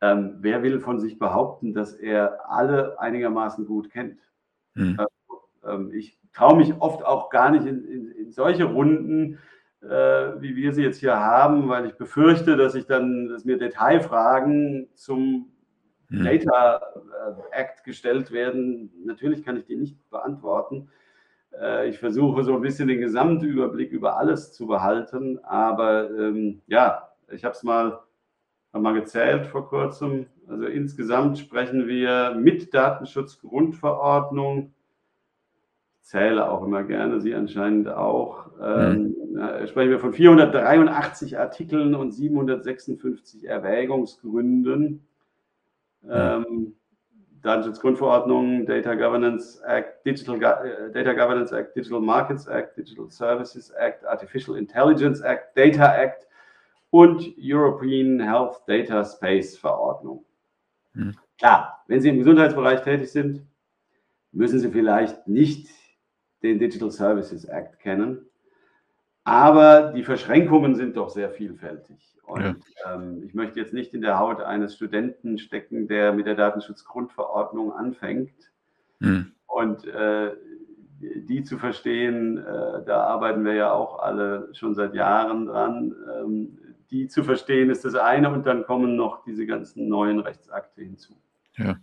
Ähm, wer will von sich behaupten, dass er alle einigermaßen gut kennt? Mhm. Ähm, ich traue mich oft auch gar nicht in, in, in solche Runden, äh, wie wir sie jetzt hier haben, weil ich befürchte, dass ich dann, dass mir Detailfragen zum hm. Data äh, Act gestellt werden. Natürlich kann ich die nicht beantworten. Äh, ich versuche so ein bisschen den Gesamtüberblick über alles zu behalten. Aber ähm, ja, ich habe es mal, mal gezählt vor kurzem. Also insgesamt sprechen wir mit Datenschutzgrundverordnung. Ich zähle auch immer gerne, Sie anscheinend auch. Ähm, mhm. sprechen wir von 483 Artikeln und 756 Erwägungsgründen ähm, Datenschutzgrundverordnung, Data Governance Act, Digital äh, Data Governance Act, Digital Markets Act, Digital Services Act, Artificial Intelligence Act, Data Act und European Health Data Space Verordnung. Hm. Klar, wenn Sie im Gesundheitsbereich tätig sind, müssen Sie vielleicht nicht den Digital Services Act kennen. Aber die Verschränkungen sind doch sehr vielfältig. Und ja. ähm, ich möchte jetzt nicht in der Haut eines Studenten stecken, der mit der Datenschutzgrundverordnung anfängt. Mhm. Und äh, die zu verstehen, äh, da arbeiten wir ja auch alle schon seit Jahren dran. Ähm, die zu verstehen ist das eine und dann kommen noch diese ganzen neuen Rechtsakte hinzu. Ja.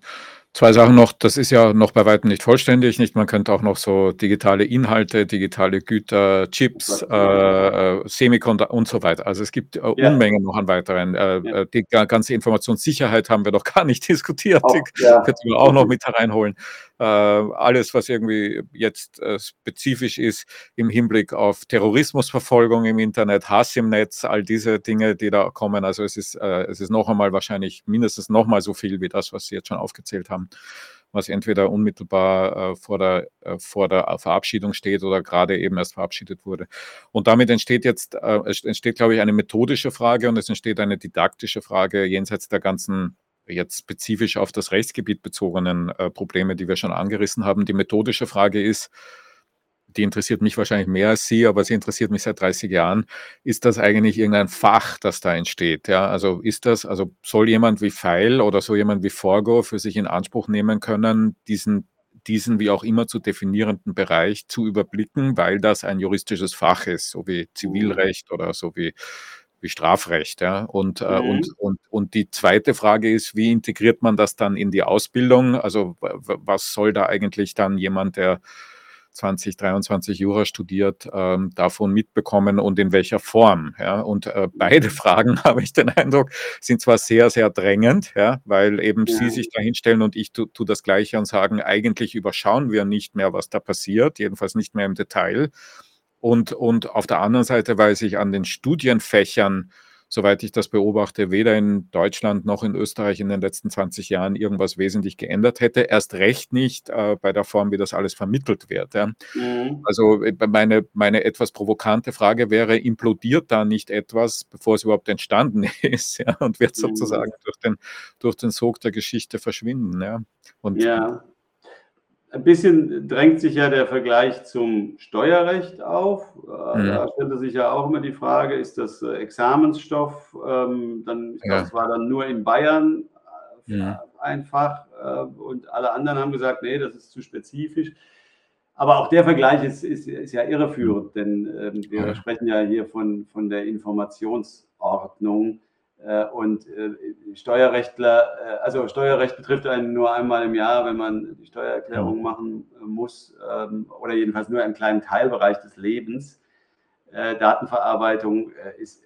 Zwei Sachen noch, das ist ja noch bei weitem nicht vollständig, nicht? Man könnte auch noch so digitale Inhalte, digitale Güter, Chips, äh, äh, Semiconductor und so weiter. Also es gibt äh, ja. Unmengen noch an weiteren. Äh, ja. Äh, die ganze Informationssicherheit haben wir noch [laughs] gar nicht diskutiert. Auch, die ja. könnten wir auch noch [laughs] mit hereinholen. Äh, alles, was irgendwie jetzt äh, spezifisch ist im Hinblick auf Terrorismusverfolgung im Internet, Hass im Netz, all diese Dinge, die da kommen. Also es ist, äh, es ist noch einmal wahrscheinlich mindestens noch mal so viel wie das, was Sie jetzt schon aufgezählt haben was entweder unmittelbar äh, vor, der, äh, vor der Verabschiedung steht oder gerade eben erst verabschiedet wurde. Und damit entsteht jetzt, äh, entsteht, glaube ich, eine methodische Frage und es entsteht eine didaktische Frage jenseits der ganzen jetzt spezifisch auf das Rechtsgebiet bezogenen äh, Probleme, die wir schon angerissen haben. Die methodische Frage ist, die interessiert mich wahrscheinlich mehr als Sie, aber sie interessiert mich seit 30 Jahren. Ist das eigentlich irgendein Fach, das da entsteht? Ja, also ist das, also soll jemand wie Feil oder so jemand wie Forgo für sich in Anspruch nehmen können, diesen diesen wie auch immer zu definierenden Bereich zu überblicken, weil das ein juristisches Fach ist, so wie Zivilrecht oder so wie wie Strafrecht. Ja? Und, äh, mhm. und, und, und die zweite Frage ist, wie integriert man das dann in die Ausbildung? Also was soll da eigentlich dann jemand, der 20, 23 Jura studiert, ähm, davon mitbekommen und in welcher Form. Ja? Und äh, beide mhm. [laughs] Fragen, habe ich den Eindruck, sind zwar sehr, sehr drängend, ja, weil eben ja. Sie sich da hinstellen und ich tue tu das Gleiche und sagen, eigentlich überschauen wir nicht mehr, was da passiert, jedenfalls nicht mehr im Detail. Und, und auf der anderen Seite, weil sich an den Studienfächern, soweit ich das beobachte, weder in Deutschland noch in Österreich in den letzten 20 Jahren irgendwas wesentlich geändert hätte. Erst recht nicht äh, bei der Form, wie das alles vermittelt wird. Ja. Mhm. Also äh, meine, meine etwas provokante Frage wäre, implodiert da nicht etwas, bevor es überhaupt entstanden [laughs] ist ja, und wird mhm. sozusagen durch den, durch den Sog der Geschichte verschwinden. Ja. Und, ja. Ein bisschen drängt sich ja der Vergleich zum Steuerrecht auf. Äh, mhm. Da stellte sich ja auch immer die Frage, ist das äh, Examensstoff? Ähm, dann, ich ja. das war dann nur in Bayern äh, ja. einfach und alle anderen haben gesagt, nee, das ist zu spezifisch. Aber auch der Vergleich ist, ist, ist ja irreführend, denn ähm, wir ja. sprechen ja hier von, von der Informationsordnung. Äh, und äh, Steuerrechtler, äh, also Steuerrecht betrifft einen nur einmal im Jahr, wenn man die Steuererklärung machen muss ähm, oder jedenfalls nur einen kleinen Teilbereich des Lebens. Datenverarbeitung ist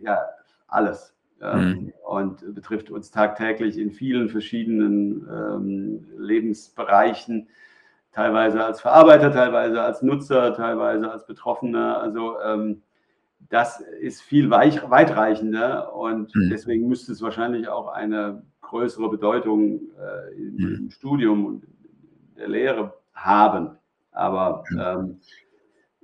ja alles ähm, mhm. und betrifft uns tagtäglich in vielen verschiedenen ähm, Lebensbereichen, teilweise als Verarbeiter, teilweise als Nutzer, teilweise als Betroffener. Also das ist viel weich, weitreichender und mhm. deswegen müsste es wahrscheinlich auch eine größere Bedeutung äh, im, mhm. im, Studium und der Lehre haben. Aber ähm,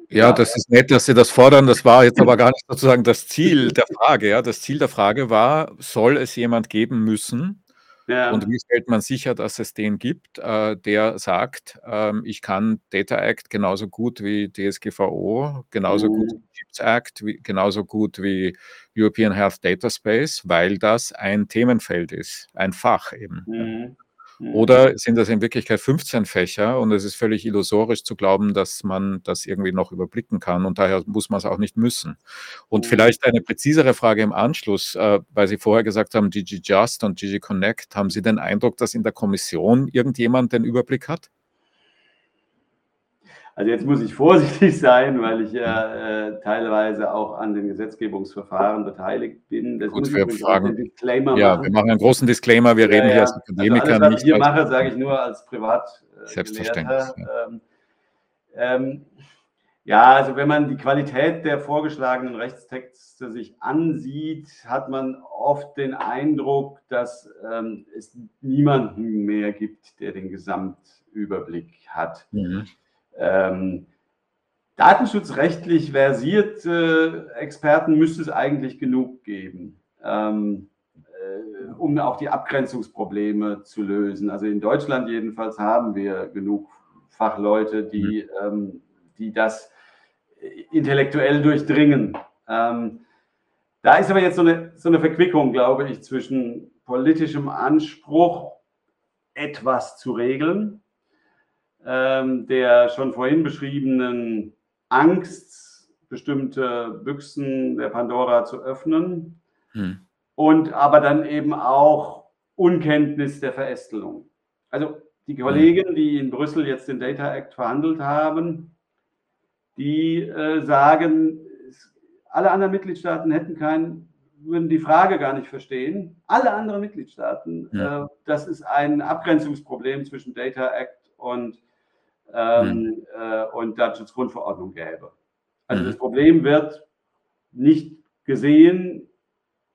ja, das ist nett, dass Sie das fordern. Das war jetzt aber [laughs] gar nicht sozusagen das Ziel der [laughs] Frage. Ja, das Ziel der Frage war, soll es jemand geben müssen, ja. Und wie stellt man sicher, dass es den gibt, äh, der sagt, ähm, ich kann Data Act genauso gut wie DSGVO, genauso mhm. gut wie Chips Act, wie, genauso gut wie European Health Data Space, weil das ein Themenfeld ist, ein Fach eben. Mhm. Mhm. Oder sind das in Wirklichkeit 15 Fächer und es ist völlig illusorisch zu glauben, dass man das irgendwie noch überblicken kann und daher muss man es auch nicht müssen. Und mhm. vielleicht eine präzisere Frage im Anschluss, äh, weil Sie vorher gesagt haben, GG Just und GG Connect, haben Sie den Eindruck, dass in der Kommission irgendjemand den Überblick hat? Also jetzt muss ich vorsichtig [laughs] sein, weil ich ja äh, teilweise auch an den Gesetzgebungsverfahren beteiligt bin. Das Gut, wir fragen. Disclaimer ja, machen. wir machen einen großen Disclaimer. Wir ja, reden hier als Akademiker. Also alles, was ich hier mache, sage ich nur als Privat. Äh, Selbstverständlich. Ja. Ähm, ähm, ja, also wenn man die Qualität der vorgeschlagenen Rechtstexte sich ansieht, hat man oft den Eindruck, dass ähm, es niemanden mehr gibt, der den Gesamtüberblick hat. Mhm. Ähm, datenschutzrechtlich versierte Experten müsste es eigentlich genug geben, ähm, äh, um auch die Abgrenzungsprobleme zu lösen. Also in Deutschland jedenfalls haben wir genug Fachleute, die, mhm. ähm, die das intellektuell durchdringen. Ähm, da ist aber jetzt so eine, so eine Verquickung, glaube ich, zwischen politischem Anspruch, etwas zu regeln, ähm, der schon vorhin beschriebenen Angst, bestimmte Büchsen der Pandora zu öffnen hm. und aber dann eben auch Unkenntnis der Verästelung. Also die Kollegen, die in Brüssel jetzt den Data Act verhandelt haben, die äh, sagen, alle anderen Mitgliedstaaten hätten keinen, würden die Frage gar nicht verstehen. Alle anderen Mitgliedstaaten, ja. äh, das ist ein Abgrenzungsproblem zwischen Data Act und, ähm, ja. äh, und Datenschutzgrundverordnung gäbe. Also ja. das Problem wird nicht gesehen,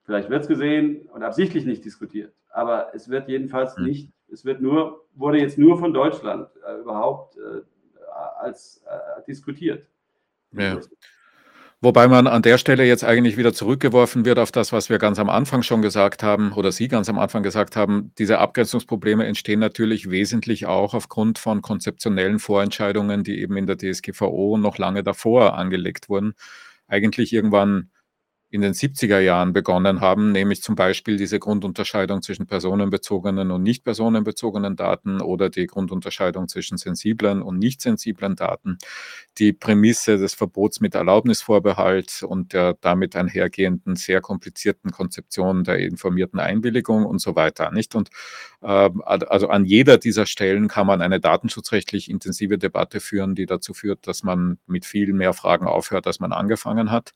vielleicht wird es gesehen und absichtlich nicht diskutiert, aber es wird jedenfalls nicht, es wird nur, wurde jetzt nur von Deutschland äh, überhaupt äh, als äh, diskutiert. Ja. Wobei man an der Stelle jetzt eigentlich wieder zurückgeworfen wird auf das, was wir ganz am Anfang schon gesagt haben oder Sie ganz am Anfang gesagt haben. Diese Abgrenzungsprobleme entstehen natürlich wesentlich auch aufgrund von konzeptionellen Vorentscheidungen, die eben in der DSGVO noch lange davor angelegt wurden. Eigentlich irgendwann in den 70er Jahren begonnen haben, nämlich zum Beispiel diese Grundunterscheidung zwischen personenbezogenen und nicht personenbezogenen Daten oder die Grundunterscheidung zwischen sensiblen und nicht sensiblen Daten, die Prämisse des Verbots mit Erlaubnisvorbehalt und der damit einhergehenden sehr komplizierten Konzeption der informierten Einwilligung und so weiter, nicht? Und äh, also an jeder dieser Stellen kann man eine datenschutzrechtlich intensive Debatte führen, die dazu führt, dass man mit viel mehr Fragen aufhört, als man angefangen hat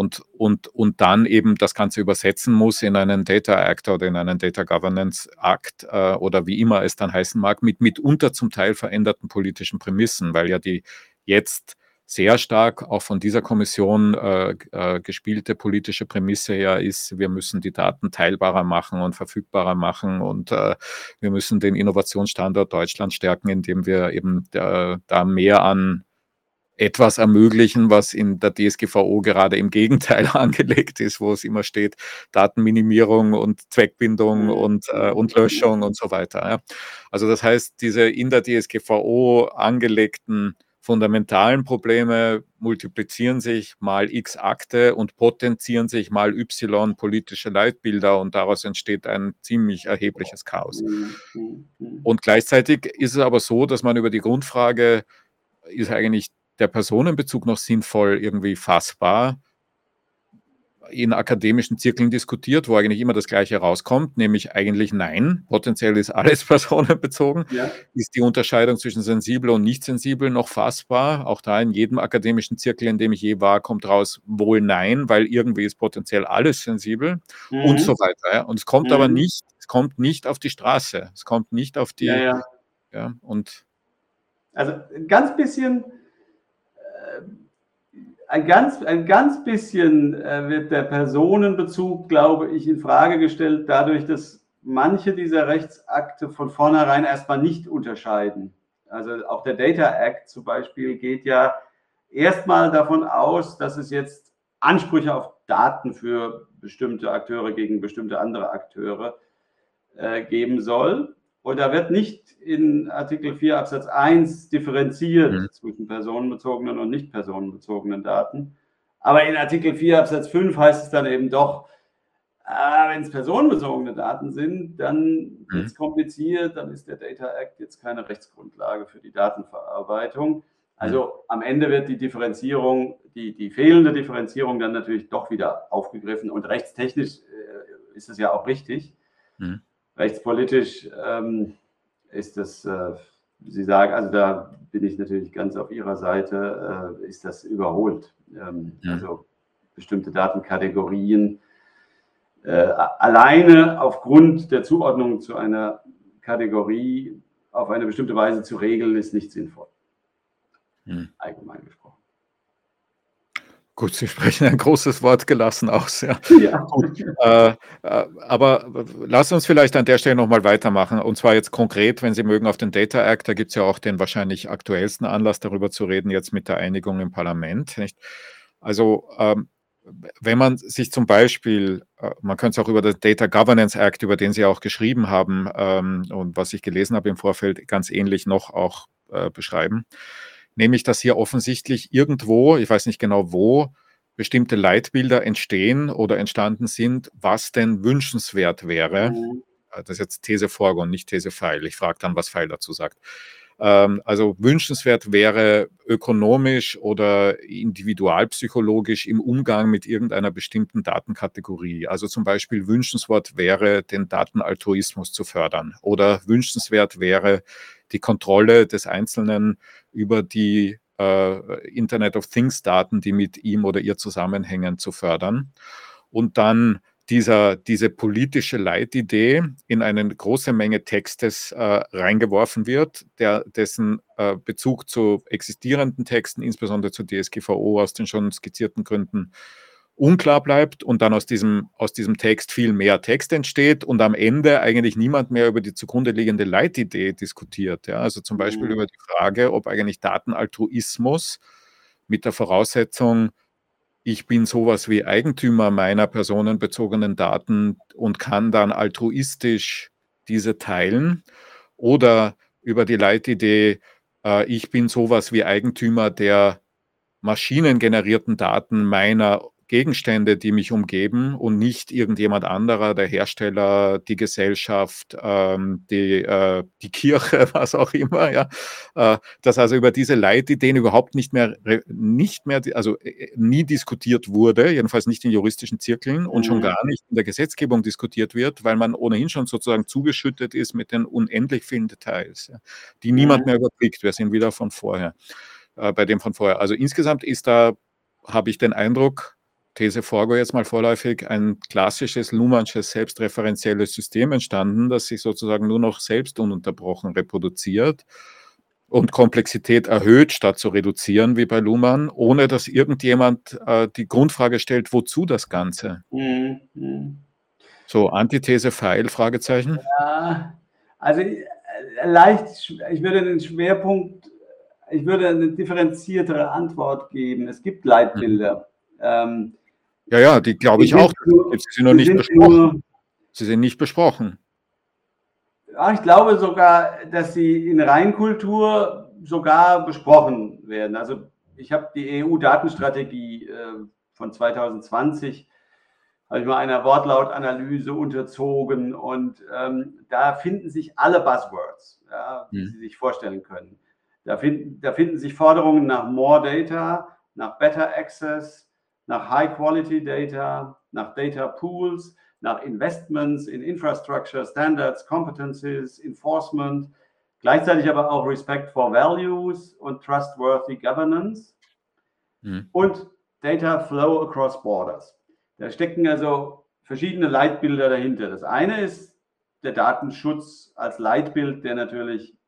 und, und, und dann eben das Ganze übersetzen muss in einen Data Act oder in einen Data Governance Act äh, oder wie immer es dann heißen mag, mit mitunter zum Teil veränderten politischen Prämissen, weil ja die jetzt sehr stark auch von dieser Kommission äh, äh, gespielte politische Prämisse ja ist, wir müssen die Daten teilbarer machen und verfügbarer machen und äh, wir müssen den Innovationsstandort Deutschland stärken, indem wir eben äh, da mehr an etwas ermöglichen, was in der DSGVO gerade im Gegenteil [laughs] angelegt ist, wo es immer steht, Datenminimierung und Zweckbindung mhm. und, äh, und Löschung und so weiter. Ja. Also das heißt, diese in der DSGVO angelegten fundamentalen Probleme multiplizieren sich mal x Akte und potenzieren sich mal y politische Leitbilder und daraus entsteht ein ziemlich erhebliches Chaos. Mhm. Und gleichzeitig ist es aber so, dass man über die Grundfrage, ist eigentlich der Personenbezug noch sinnvoll irgendwie fassbar in akademischen Zirkeln diskutiert, wo eigentlich immer das Gleiche rauskommt, nämlich eigentlich nein, potenziell ist alles [laughs] personenbezogen. Ja. Ist die Unterscheidung zwischen sensibel und nicht sensibel noch fassbar? Auch da in jedem akademischen Zirkel, in dem ich je war, kommt raus wohl nein, weil irgendwie ist potenziell alles sensibel mhm. und so weiter. Und es kommt mhm. aber nicht, es kommt nicht auf die Straße, es kommt nicht auf die, ja, ja. ja und also ganz bisschen ein ganz, ein ganz bisschen äh, wird der Personenbezug, glaube ich, in Frage gestellt, dadurch, dass manche dieser Rechtsakte von vornherein erstmal nicht unterscheiden. Also auch der Data Act zum Beispiel geht ja erstmal davon aus, dass es jetzt Ansprüche auf Daten für bestimmte Akteure gegen bestimmte andere Akteure äh, geben soll. Und da wird nicht in Artikel 4 Absatz 1 differenziert mhm. zwischen personenbezogenen und nicht personenbezogenen Daten. Aber in Artikel 4 Absatz 5 heißt es dann eben doch, äh, wenn es personenbezogene Daten sind, dann mhm. wird es kompliziert, dann ist der Data Act jetzt keine Rechtsgrundlage für die Datenverarbeitung. Also mhm. am Ende wird die Differenzierung, die, die fehlende Differenzierung dann natürlich doch wieder aufgegriffen und rechtstechnisch äh, ist es ja auch richtig. Mhm rechtspolitisch ähm, ist das, äh, Sie sagen, also da bin ich natürlich ganz auf Ihrer Seite, äh, ist das überholt. Ähm, ja. Also bestimmte Datenkategorien äh, alleine aufgrund der Zuordnung zu einer Kategorie auf eine bestimmte Weise zu regeln, ist nicht sinnvoll. Hm. Allgemein gesprochen. Gut, Sie [laughs] sprechen ein großes Wort gelassen aus. Ja. ja. Äh, äh, aber lassen uns vielleicht an der Stelle nochmal weitermachen. Und zwar jetzt konkret, wenn Sie mögen, auf den Data Act. Da gibt es ja auch den wahrscheinlich aktuellsten Anlass, darüber zu reden, jetzt mit der Einigung im Parlament. Nicht? Also, ähm, wenn man sich zum Beispiel, äh, man könnte es auch über den Data Governance Act, über den Sie auch geschrieben haben ähm, und was ich gelesen habe im Vorfeld, ganz ähnlich noch auch äh, beschreiben nämlich dass hier offensichtlich irgendwo, ich weiß nicht genau wo, bestimmte Leitbilder entstehen oder entstanden sind, was denn wünschenswert wäre. Mhm. Das ist jetzt These Forgo und nicht These Pfeil. Ich frage dann, was Pfeil dazu sagt. Ähm, also wünschenswert wäre ökonomisch oder individualpsychologisch im Umgang mit irgendeiner bestimmten Datenkategorie. Also zum Beispiel wünschenswert wäre, den Datenaltruismus zu fördern oder wünschenswert wäre, die Kontrolle des Einzelnen über die äh, Internet of Things Daten, die mit ihm oder ihr zusammenhängen, zu fördern. Und dann dieser, diese politische Leitidee in eine große Menge Textes äh, reingeworfen wird, der, dessen äh, Bezug zu existierenden Texten, insbesondere zur DSGVO aus den schon skizzierten Gründen, unklar bleibt und dann aus diesem, aus diesem Text viel mehr Text entsteht und am Ende eigentlich niemand mehr über die zugrunde liegende Leitidee diskutiert. Ja? Also zum Beispiel mhm. über die Frage, ob eigentlich Datenaltruismus mit der Voraussetzung, ich bin sowas wie Eigentümer meiner personenbezogenen Daten und kann dann altruistisch diese teilen oder über die Leitidee, äh, ich bin sowas wie Eigentümer der maschinengenerierten Daten meiner Gegenstände, die mich umgeben und nicht irgendjemand anderer, der Hersteller, die Gesellschaft, ähm, die, äh, die Kirche, [laughs] was auch immer, ja. Äh, dass also über diese Leitideen überhaupt nicht mehr, nicht mehr, also äh, nie diskutiert wurde, jedenfalls nicht in juristischen Zirkeln und schon mhm. gar nicht in der Gesetzgebung diskutiert wird, weil man ohnehin schon sozusagen zugeschüttet ist mit den unendlich vielen Details, ja, die niemand mhm. mehr überblickt. Wir sind wieder von vorher, äh, bei dem von vorher. Also insgesamt ist da, habe ich den Eindruck, These Forgo jetzt mal vorläufig ein klassisches Luhmannsches selbstreferenzielles System entstanden, das sich sozusagen nur noch selbst ununterbrochen reproduziert und Komplexität erhöht, statt zu reduzieren wie bei Luhmann, ohne dass irgendjemand äh, die Grundfrage stellt, wozu das Ganze? Mhm. mhm. So, Antithese Pfeil, Fragezeichen? Ja, also äh, leicht, ich würde den Schwerpunkt, ich würde eine differenziertere Antwort geben. Es gibt Leitbilder. Mhm. Ähm, ja, ja, die glaube ich auch. Nur, sie sind noch nicht besprochen. Nur, sie sind nicht besprochen. Ja, ich glaube sogar, dass sie in Reinkultur sogar besprochen werden. Also ich habe die EU-Datenstrategie äh, von 2020 habe ich mal einer Wortlautanalyse unterzogen und ähm, da finden sich alle Buzzwords, ja, die hm. Sie sich vorstellen können. Da finden, da finden sich Forderungen nach More Data, nach Better Access, nach High-Quality Data, nach Data Pools, nach Investments in Infrastructure, Standards, Competencies, Enforcement, gleichzeitig aber auch Respect for Values und Trustworthy Governance mhm. und Data Flow across Borders. Da stecken also verschiedene Leitbilder dahinter. Das eine ist der Datenschutz als Leitbild, der natürlich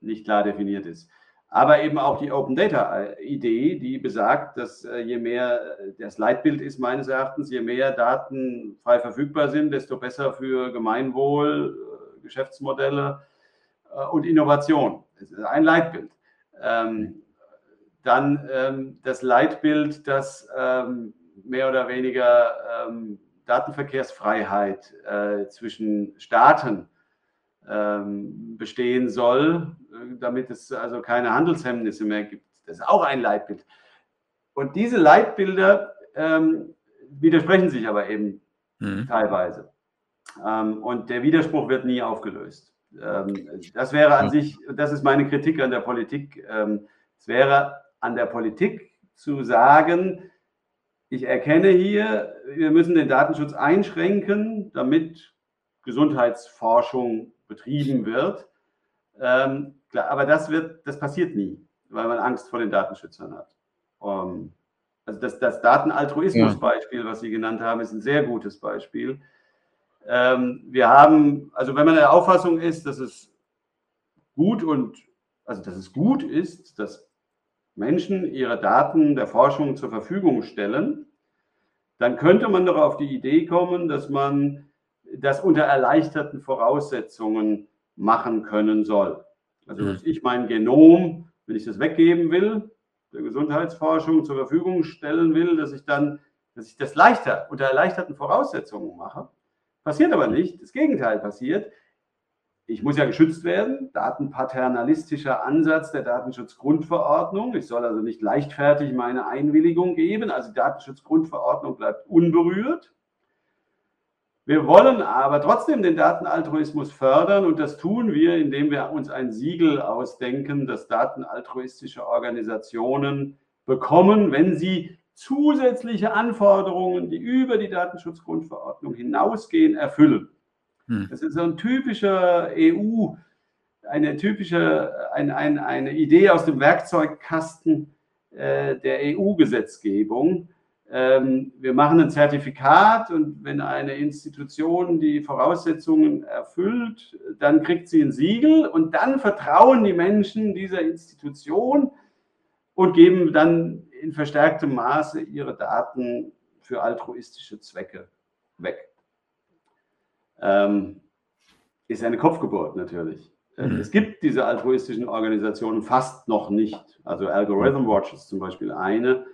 nicht klar definiert ist aber eben auch die Open Data Idee, die besagt, dass äh, je mehr das Leitbild ist meines Erachtens, je mehr Daten frei verfügbar sind, desto besser für Gemeinwohl, äh, Geschäftsmodelle äh, und Innovation. Das ist ein Leitbild. Ähm, dann ähm, das Leitbild, das ähm, mehr oder weniger Datenverkehrsfreiheit zwischen Staaten bestehen soll, damit es also keine Handelshemmnisse mehr gibt. Das ist auch ein Leitbild. Und diese Leitbilder ähm, widersprechen sich aber eben mhm. teilweise. Ähm, und der Widerspruch wird nie aufgelöst. Ähm, das wäre an sich, das ist meine Kritik an der Politik, ähm, es wäre an der Politik zu sagen, ich erkenne hier, wir müssen den Datenschutz einschränken, damit Gesundheitsforschung betrieben wird. Ähm, Klar, aber das wird, das passiert nie, weil man Angst vor den Datenschützern hat. Um, ähm, also das, das Datenaltruismus-Beispiel, was Sie genannt haben, ist ein sehr gutes Beispiel. Ähm, wir haben, also wenn man der Auffassung ist, dass es gut und also dass es gut ist, dass Menschen ihre Daten der Forschung zur Verfügung stellen, dann könnte man doch auf die Idee kommen, dass man das unter erleichterten Voraussetzungen machen können soll. Also dass ich mein Genom, wenn ich das weggeben will, der Gesundheitsforschung zur Verfügung stellen will, dass ich dann, dass ich das leichter, unter erleichterten Voraussetzungen mache. Passiert aber nicht. Das Gegenteil passiert. ich muss ja geschützt werden. Datenpaternalistischer Ansatz der Datenschutzgrundverordnung. Ich soll also nicht leichtfertig meine Einwilligung geben. Also die Datenschutzgrundverordnung bleibt unberührt. Wir wollen aber trotzdem den Datenaltruismus fördern und das tun wir, indem wir uns ein Siegel ausdenken, das datenaltruistische Organisationen bekommen, wenn sie zusätzliche Anforderungen, die über die Datenschutzgrundverordnung hinausgehen, erfüllen. Hm. Das ist so ein typischer EU, eine typische, ein, ein, eine Idee aus dem Werkzeugkasten äh, der EU-Gesetzgebung. Ähm, wir machen ein Zertifikat und wenn eine Institution die Voraussetzungen erfüllt, dann kriegt sie ein Siegel und dann vertrauen die Menschen dieser Institution und geben dann in verstärktem Maße ihre Daten für altruistische Zwecke weg ähm, ist eine Kopfgeburt natürlich. Äh, mhm. Es gibt diese altruistischen Organisationen fast noch nicht. Also Algorithm Watch ist zum Beispiel eine,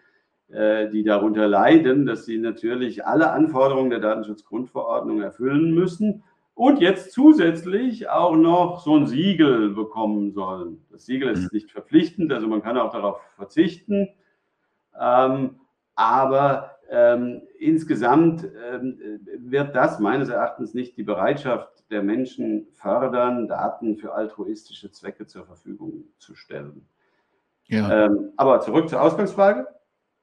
die darunter leiden, dass sie natürlich alle Anforderungen der Datenschutzgrundverordnung erfüllen müssen und jetzt zusätzlich auch noch so ein Siegel bekommen sollen. Das Siegel ist mhm. nicht verpflichtend, also man kann auch darauf verzichten. Ähm, aber ähm, insgesamt ähm, wird das meines Erachtens nicht die Bereitschaft der Menschen fördern, Daten für altruistische Zwecke zur Verfügung zu stellen. Ja. Ähm, aber zurück zur Ausgangsfrage.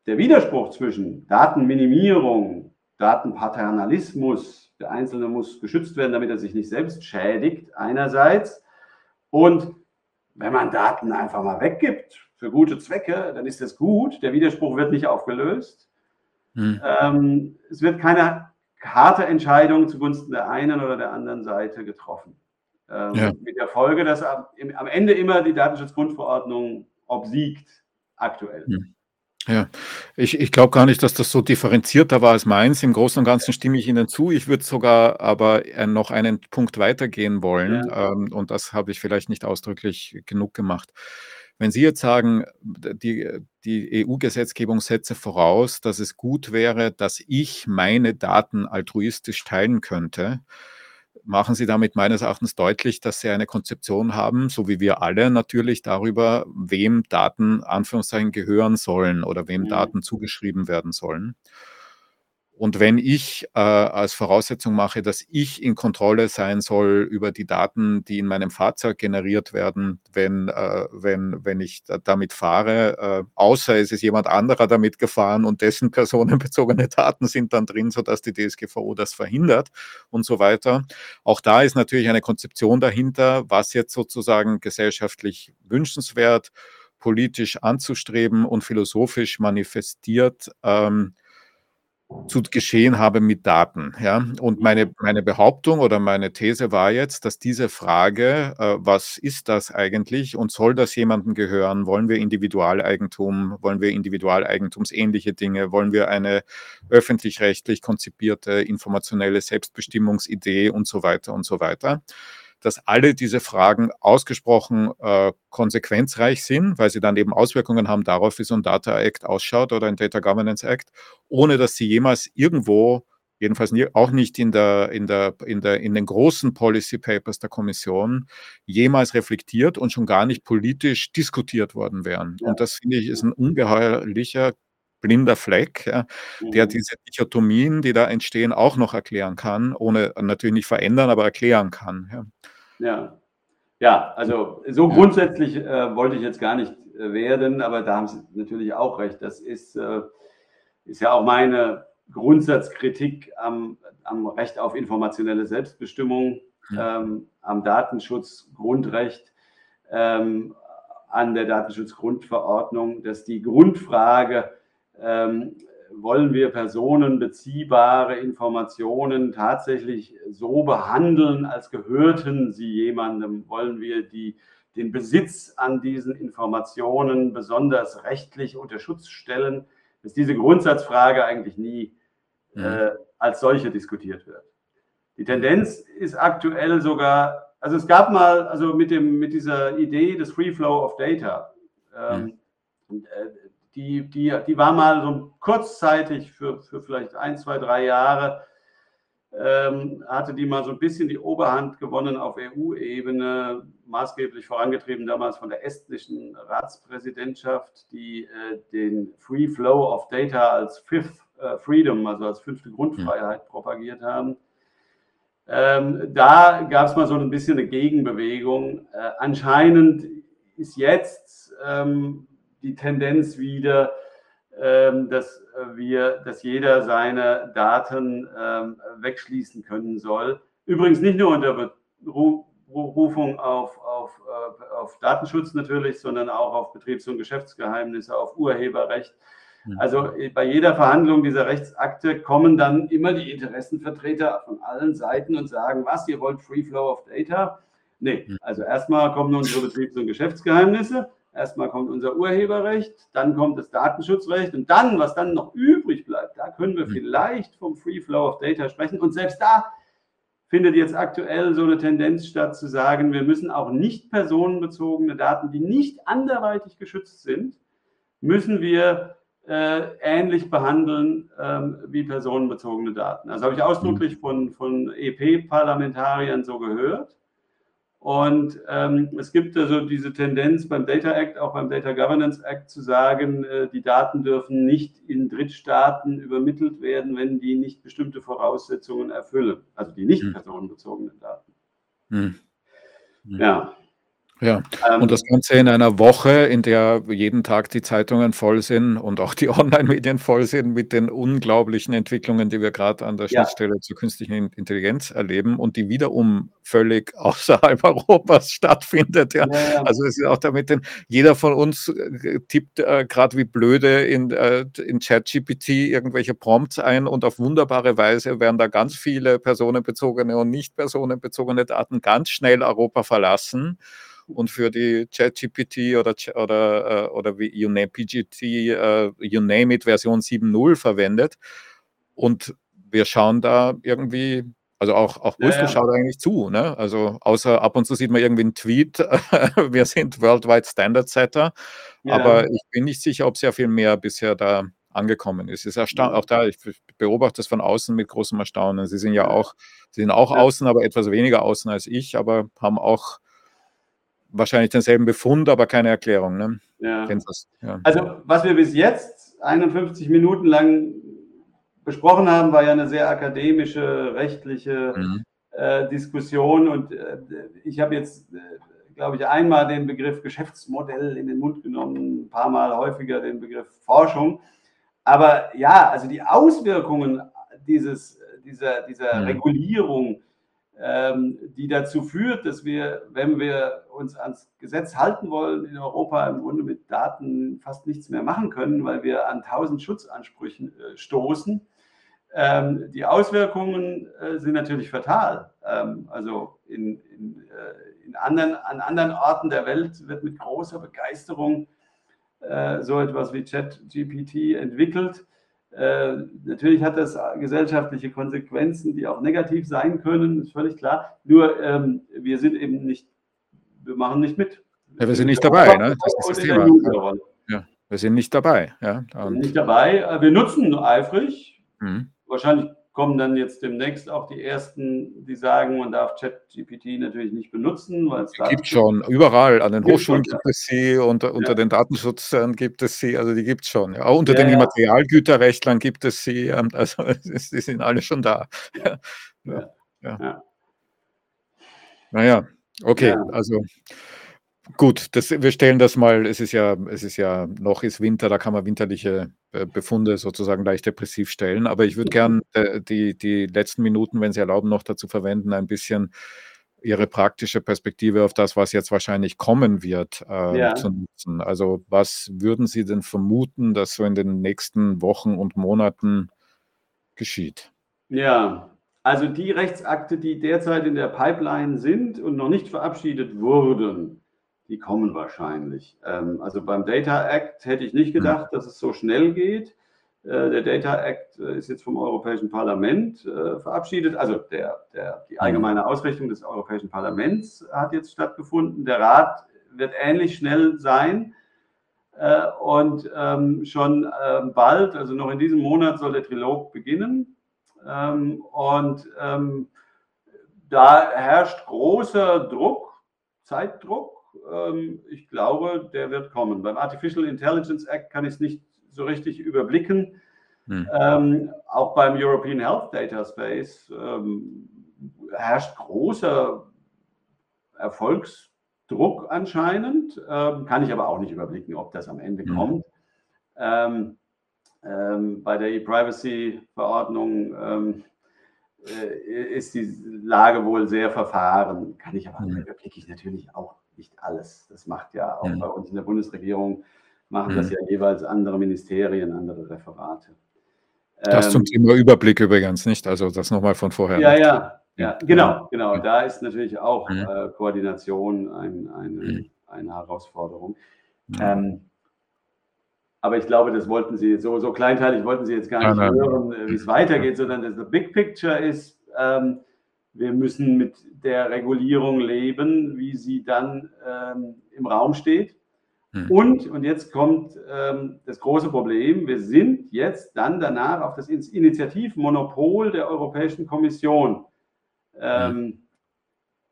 Der Widerspruch zwischen Datenminimierung, Datenpaternalismus, der Einzelne muss geschützt werden, damit er sich nicht selbst schädigt, einerseits, und wenn man Daten einfach mal weggibt für gute Zwecke, dann ist das gut. Der Widerspruch wird nicht aufgelöst. Hm. Ähm, es wird keine harte Entscheidung zugunsten der einen oder der anderen Seite getroffen. Ähm, ja. Mit der Folge, dass am, am, Ende immer die Datenschutzgrundverordnung obsiegt, aktuell. Hm. Ja, ich, ich glaube gar nicht, dass das so differenzierter war als meins. Im Großen und Ganzen stimme ich Ihnen zu. Ich würde sogar aber äh, noch einen Punkt weitergehen wollen. Ja. Ähm, und das habe ich vielleicht nicht ausdrücklich genug gemacht. Wenn Sie jetzt sagen, die, die EU-Gesetzgebung setze voraus, dass es gut wäre, dass ich meine Daten altruistisch teilen könnte, machen Sie damit meines Erachtens deutlich, dass Sie eine Konzeption haben, so wie wir alle natürlich, darüber, wem Daten Anführungszeichen gehören sollen oder wem mhm. Daten zugeschrieben werden sollen. Und wenn ich äh, als Voraussetzung mache, dass ich in Kontrolle sein soll über die Daten, die in meinem Fahrzeug generiert werden, wenn, äh, wenn, wenn ich da, damit fahre, äh, außer es ist jemand anderer damit gefahren und dessen [laughs] personenbezogene Daten sind dann drin, sodass die DSGVO das verhindert und so weiter. Auch da ist natürlich eine Konzeption dahinter, was jetzt sozusagen gesellschaftlich wünschenswert, politisch anzustreben und philosophisch manifestiert. Ähm, zu geschehen habe mit Daten. Ja? Und meine, meine Behauptung oder meine These war jetzt, dass diese Frage, äh, was ist das eigentlich und soll das jemandem gehören? Wollen wir Individualeigentum? Wollen wir individualeigentumsähnliche Dinge? Wollen wir eine öffentlich-rechtlich konzipierte informationelle Selbstbestimmungsidee und so weiter und so weiter? Dass alle diese Fragen ausgesprochen äh, konsequenzreich sind, weil sie dann eben Auswirkungen haben darauf, wie so ein Data Act ausschaut oder ein Data Governance Act, ohne dass sie jemals irgendwo jedenfalls auch nicht in, der, in, der, in, der, in den großen Policy Papers der Kommission jemals reflektiert und schon gar nicht politisch diskutiert worden wären. Ja. Und das finde ich ist ein ungeheuerlicher blinder Fleck, ja, der mhm. diese Dichotomien, die da entstehen, auch noch erklären kann, ohne natürlich nicht verändern, aber erklären kann. Ja. Ja, ja also so ja. grundsätzlich äh, wollte ich jetzt gar nicht äh, werden, aber da haben Sie natürlich auch recht. Das ist, äh, ist ja auch meine Grundsatzkritik am, am Recht auf informationelle Selbstbestimmung, ja. ähm, am Datenschutzgrundrecht, ähm, an der Datenschutzgrundverordnung, dass die Grundfrage, ähm, wollen wir personenbeziehbare Informationen tatsächlich so behandeln, als gehörten sie jemandem? Wollen wir die, den Besitz an diesen Informationen besonders rechtlich unter Schutz stellen? Dass diese Grundsatzfrage eigentlich nie mhm. äh, als solche diskutiert wird. Die Tendenz ist aktuell sogar, also es gab mal, also mit, dem, mit dieser Idee des Free Flow of Data, ähm, mhm. äh, die, die, die war mal so kurzzeitig für, für vielleicht ein, zwei, drei Jahre ähm, hatte die mal so ein bisschen die Oberhand gewonnen auf EU-Ebene, maßgeblich vorangetrieben damals von der estnischen Ratspräsidentschaft, die äh, den Free Flow of Data als Fifth äh, Freedom, also als fünfte Grundfreiheit propagiert haben. Ähm, da gab es mal so ein bisschen eine Gegenbewegung. Äh, anscheinend ist jetzt ähm, die Tendenz wieder, ähm, dass wir, dass jeder seine Daten ähm, wegschließen können soll. Übrigens nicht nur unter Berufung auf, auf, äh, auf Datenschutz natürlich, sondern auch auf Betriebs- und Geschäftsgeheimnisse, auf Urheberrecht. Mhm. Also bei jeder Verhandlung dieser Rechtsakte kommen dann immer die Interessenvertreter von allen Seiten und sagen, was, ihr wollt Free Flow of Data? Nee, mhm. also erstmal kommen unsere Betriebs- und Geschäftsgeheimnisse, erstmal kommt unser Urheberrecht, dann kommt das Datenschutzrecht und dann, was dann noch übrig bleibt, da können wir mhm. vielleicht vom Free Flow of Data sprechen. Und selbst da findet jetzt aktuell so eine Tendenz statt zu sagen, wir müssen auch nicht personenbezogene Daten, die nicht anderweitig geschützt sind, müssen wir äh, ähnlich behandeln ähm, wie personenbezogene Daten. Also habe ich ausdrücklich von, von EP-Parlamentariern so gehört. Und ähm, es gibt also diese Tendenz beim Data Act, auch beim Data Governance Act zu sagen, äh, die Daten dürfen nicht in Drittstaaten übermittelt werden, wenn die nicht bestimmte Voraussetzungen erfüllen. Also die nicht hm. personenbezogenen Daten. Hm. Hm. Ja. Ja, ähm, und das Ganze in einer Woche, in der jeden Tag die Zeitungen voll sind und auch die [laughs] Online-Medien voll sind mit den unglaublichen Entwicklungen, die wir gerade an der ja. Schnittstelle zur künstlichen Intelligenz erleben und die wiederum völlig [laughs] außerhalb Europas stattfindet. Ja. ja, ja. Also es ist auch damit, denn jeder von uns äh, tippt äh, gerade wie blöde in, äh, in ChatGPT irgendwelche Prompts ein und auf wunderbare Weise werden da ganz viele personenbezogene und nicht personenbezogene Daten ganz schnell Europa verlassen und für die ChatGPT oder, oder, äh, oder wie UNAME-PGT, uh, UNAME it Version 7.0 verwendet. Und wir schauen da irgendwie, also auch, auch Brüssel ja, ja. schaut eigentlich zu. Ne? Also außer ab und zu sieht man irgendwie einen Tweet, [laughs] wir sind Worldwide Standard Setter. Ja. Aber ich bin nicht sicher, ob sehr viel mehr bisher da angekommen ist. Es ist auch da, ich beobachte das von außen mit großem Erstaunen. Sie sind ja auch, sie sind auch außen, aber etwas weniger außen als ich, aber haben auch wahrscheinlich denselben Befund, aber keine Erklärung. Ne? Ja. ja. Also was wir bis jetzt 51 Minuten lang besprochen haben, war ja eine sehr akademische, rechtliche mhm. äh, Diskussion und äh, ich habe jetzt, äh, glaube ich, einmal den Begriff Geschäftsmodell in den Mund genommen, ein paar Mal häufiger den Begriff Forschung. Aber ja, also die Auswirkungen dieses, dieser, dieser mhm. Regulierung, die dazu führt, dass wir, wenn wir uns ans Gesetz halten wollen, in Europa im Grunde mit Daten fast nichts mehr machen können, weil wir an tausend Schutzansprüchen äh, stoßen. Ähm, die Auswirkungen äh, sind natürlich fatal. Ähm, also in, in, äh, in anderen, an anderen Orten der Welt wird mit großer Begeisterung so etwas wie ChatGPT entwickelt. Äh, natürlich hat das gesellschaftliche Konsequenzen, die auch negativ sein können, ist völlig klar. Nur ähm, wir sind eben nicht, wir machen nicht mit. Ja, wir sind nicht dabei, ne? Das ist das Thema. Ja, wir sind nicht dabei. Ja, wir sind nicht dabei. Wir nutzen eifrig. Mhm. Wahrscheinlich kommen dann jetzt demnächst auch die ersten, die sagen, man darf ChatGPT natürlich nicht benutzen, weil es gibt. schon überall. An den Hochschulen gibt es sie und unter ja. den Datenschutzern gibt es sie, also die gibt es schon. Ja. Auch unter ja, den Materialgüterrechtlern gibt es sie, ähm, [laughs] also die sind alle schon da. Ja. [laughs] Naja, okay, also Gut, das, wir stellen das mal, es ist ja, es ist ja, noch ist Winter, da kann man winterliche äh, Befunde sozusagen leicht depressiv stellen. Aber ich würde gern äh, die, die letzten Minuten, wenn Sie erlauben, noch dazu verwenden, ein bisschen Ihre praktische Perspektive auf das, was jetzt wahrscheinlich kommen wird, äh, ja. zu nutzen. Also was würden Sie denn vermuten, dass so in den nächsten Wochen und Monaten geschieht? Ja, also die Rechtsakte, die derzeit in der Pipeline sind und noch nicht verabschiedet wurden, die kommen wahrscheinlich. Ähm, also beim Data Act hätte ich nicht hm. gedacht, dass es so schnell geht. Äh, der Data Act äh, ist jetzt vom Europäischen Parlament äh, verabschiedet. Also der, der, die hm. allgemeine Ausrichtung des Europäischen Parlaments hat jetzt stattgefunden. Der Rat wird ähnlich schnell sein. Und ähm, schon ähm, bald, also noch in diesem Monat, soll der Trilog beginnen. Ähm, und ähm, da herrscht großer Druck, Zeitdruck. Ähm, ich glaube, der wird kommen. Beim Artificial Intelligence Act kann ich es nicht so richtig überblicken. Hm. Ähm, auch beim European Health Data Space ähm, herrscht großer Erfolgsdruck anscheinend. Ähm, kann ich aber auch nicht überblicken, ob das am Ende hm. kommt. Ähm, ähm, bei der E-Privacy-Verordnung äh, ist die Lage wohl sehr verfahren. Kann ich aber, mhm. überblicke ich natürlich auch nicht alles. Das macht ja auch mhm. bei uns in der Bundesregierung, machen mhm. das ja jeweils andere Ministerien, andere Referate. Das ähm, zum Thema Überblick übrigens nicht, also das nochmal von vorher. Ja, ja, ja, genau, genau. Da ist natürlich auch mhm. äh, Koordination ein, eine, mhm. eine Herausforderung. Ähm, aber ich glaube, das wollten Sie so, so kleinteilig wollten Sie jetzt gar nicht nein, hören, nein. Äh, wie es weitergeht, sondern das Big Picture ist, ähm, wir müssen mit der Regulierung leben, wie sie dann ähm, im Raum steht. Hm. Und, und jetzt kommt ähm, das große Problem, wir sind jetzt dann danach auf das Initiativmonopol der Europäischen Kommission ähm,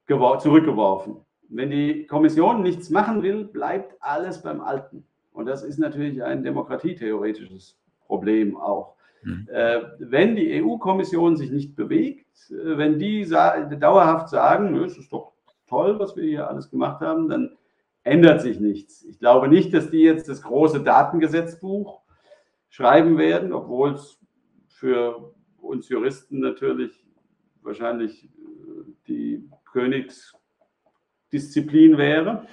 hm. zurückgeworfen. Wenn die Kommission nichts machen will, bleibt alles beim Alten. Und das ist natürlich ein demokratietheoretisches Problem auch. Mhm. Äh, wenn die EU-Kommission sich nicht bewegt, äh, wenn die sa dauerhaft sagen, es ist doch toll, was wir hier alles gemacht haben, dann ändert sich nichts. Ich glaube nicht, dass die jetzt das große Datengesetzbuch schreiben werden, obwohl es für uns Juristen natürlich wahrscheinlich äh, die Königsdisziplin wäre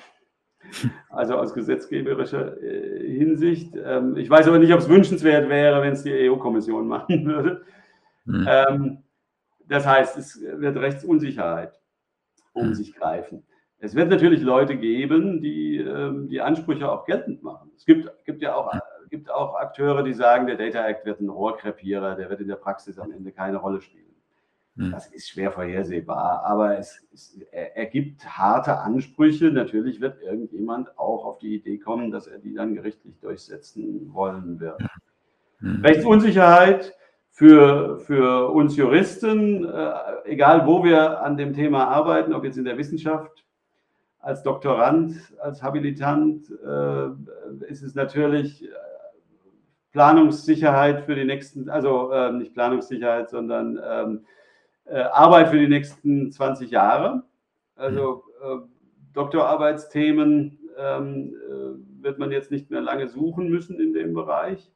also aus gesetzgeberischer äh, Hinsicht. Ähm, ich weiß aber nicht, ob es wünschenswert wäre, wenn es die EU-Kommission machen würde. Mhm. Das heißt, es wird Rechtsunsicherheit um mhm. sich greifen. Es wird natürlich Leute geben, die ähm, die Ansprüche auch geltend machen. Es gibt, gibt ja auch, gibt auch Akteure, die sagen, der Data Act wird ein Rohrkrepierer, der wird in der Praxis am Ende keine Rolle spielen. Hm. Das ist schwer vorhersehbar, aber es, es ergibt harte Ansprüche. Natürlich wird irgendjemand auch auf die Idee kommen, dass er die dann gerichtlich durchsetzen wollen wird. Mhm. Rechtsunsicherheit für, für uns Juristen, äh, egal wo wir an dem Thema arbeiten, ob jetzt in der Wissenschaft, als Doktorand, als Habilitant, äh, ist es natürlich äh, Planungssicherheit für die nächsten, also äh, nicht Planungssicherheit, sondern ähm, äh, Arbeit für die nächsten 20 Jahre. Also äh, Doktorarbeitsthemen ähm, äh, wird man jetzt nicht mehr lange suchen müssen in dem Bereich.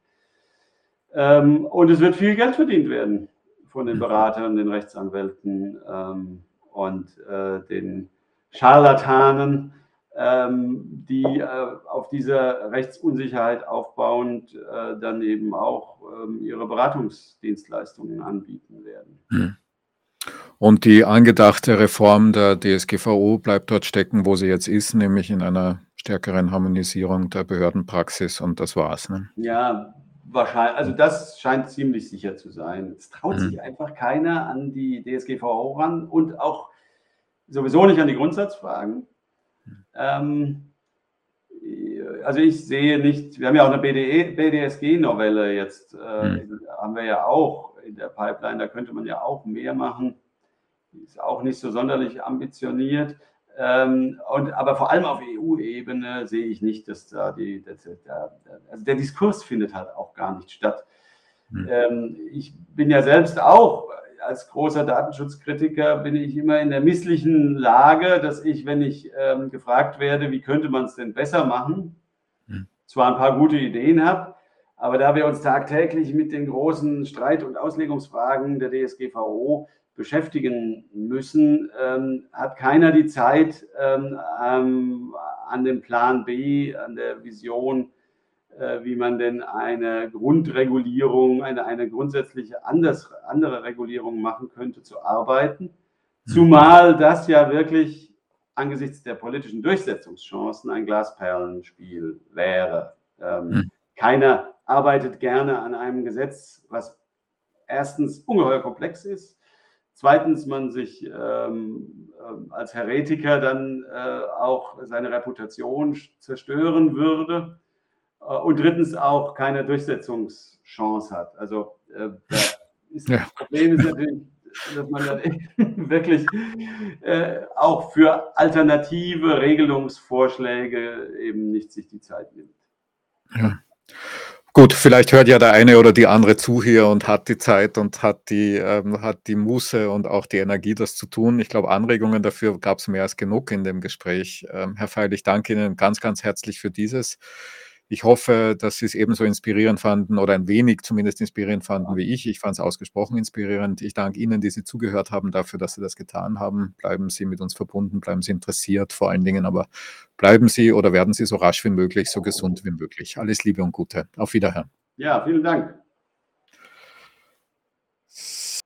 Ähm, und es wird viel Geld verdient werden von den mhm. Beratern, den Rechtsanwälten ähm, und äh, den Scharlatanen, ähm, die äh, auf dieser Rechtsunsicherheit aufbauend dann eben auch ähm, ihre Beratungsdienstleistungen anbieten werden. Mhm. Und die angedachte Reform der DSGVO bleibt dort stecken, wo sie jetzt ist, nämlich in einer stärkeren Harmonisierung der Behördenpraxis und das war's. Ne? Ja, wahrscheinlich. Also das scheint ziemlich sicher zu sein. Es traut mhm. sich einfach keiner an die DSGVO ran und auch sowieso nicht an die Grundsatzfragen. Mhm. Ähm, also ich sehe nicht, wir haben ja auch eine BDSG-Novelle jetzt, äh, mhm. haben wir ja auch in der Pipeline, da könnte man ja auch mehr machen ist auch nicht so sonderlich ambitioniert. Ähm, und, aber vor allem auf EU-Ebene sehe ich nicht, dass da die, dass, da, also der Diskurs findet halt auch gar nicht statt. Mhm. Ähm, ich bin ja selbst auch als großer Datenschutzkritiker bin ich immer in der misslichen Lage, dass ich, wenn ich ähm, gefragt werde, wie könnte man es denn besser machen, mhm. zwar ein paar gute Ideen habe, aber da wir uns tagtäglich mit den großen Streit- und Auslegungsfragen der DSGVO beschäftigen müssen, ähm, hat keiner die Zeit, ähm, ähm, an dem Plan B, an der Vision, äh, wie man denn eine Grundregulierung, eine, eine grundsätzliche anders, andere Regulierung machen könnte, zu arbeiten. Mhm. Zumal das ja wirklich angesichts der politischen Durchsetzungschancen ein Glasperlenspiel wäre. Ähm, mhm. Keiner arbeitet gerne an einem Gesetz, was erstens ungeheuer komplex ist, Zweitens, man sich ähm, äh, als Heretiker dann äh, auch seine Reputation zerstören würde. Äh, und drittens auch keine Durchsetzungschance hat. Also äh, ist ja. das Problem ist natürlich, dass man dann [laughs] wirklich äh, auch für alternative Regelungsvorschläge eben nicht sich die Zeit nimmt. Ja. Gut, vielleicht hört ja der eine oder die andere zu hier und hat die Zeit und hat die, ähm, hat die Muße und auch die Energie, das zu tun. Ich glaube, Anregungen dafür gab es mehr als genug in dem Gespräch. Ähm, Herr Feil, ich danke Ihnen ganz, ganz herzlich für dieses. Ich hoffe, dass Sie es ebenso inspirierend fanden oder ein wenig zumindest inspirierend fanden wie ich. Ich fand es ausgesprochen inspirierend. Ich danke Ihnen, die Sie zugehört haben, dafür, dass Sie das getan haben. Bleiben Sie mit uns verbunden, bleiben Sie interessiert vor allen Dingen, aber bleiben Sie oder werden Sie so rasch wie möglich, so gesund wie möglich. Alles Liebe und Gute. Auf Wiederhören. Ja, vielen Dank.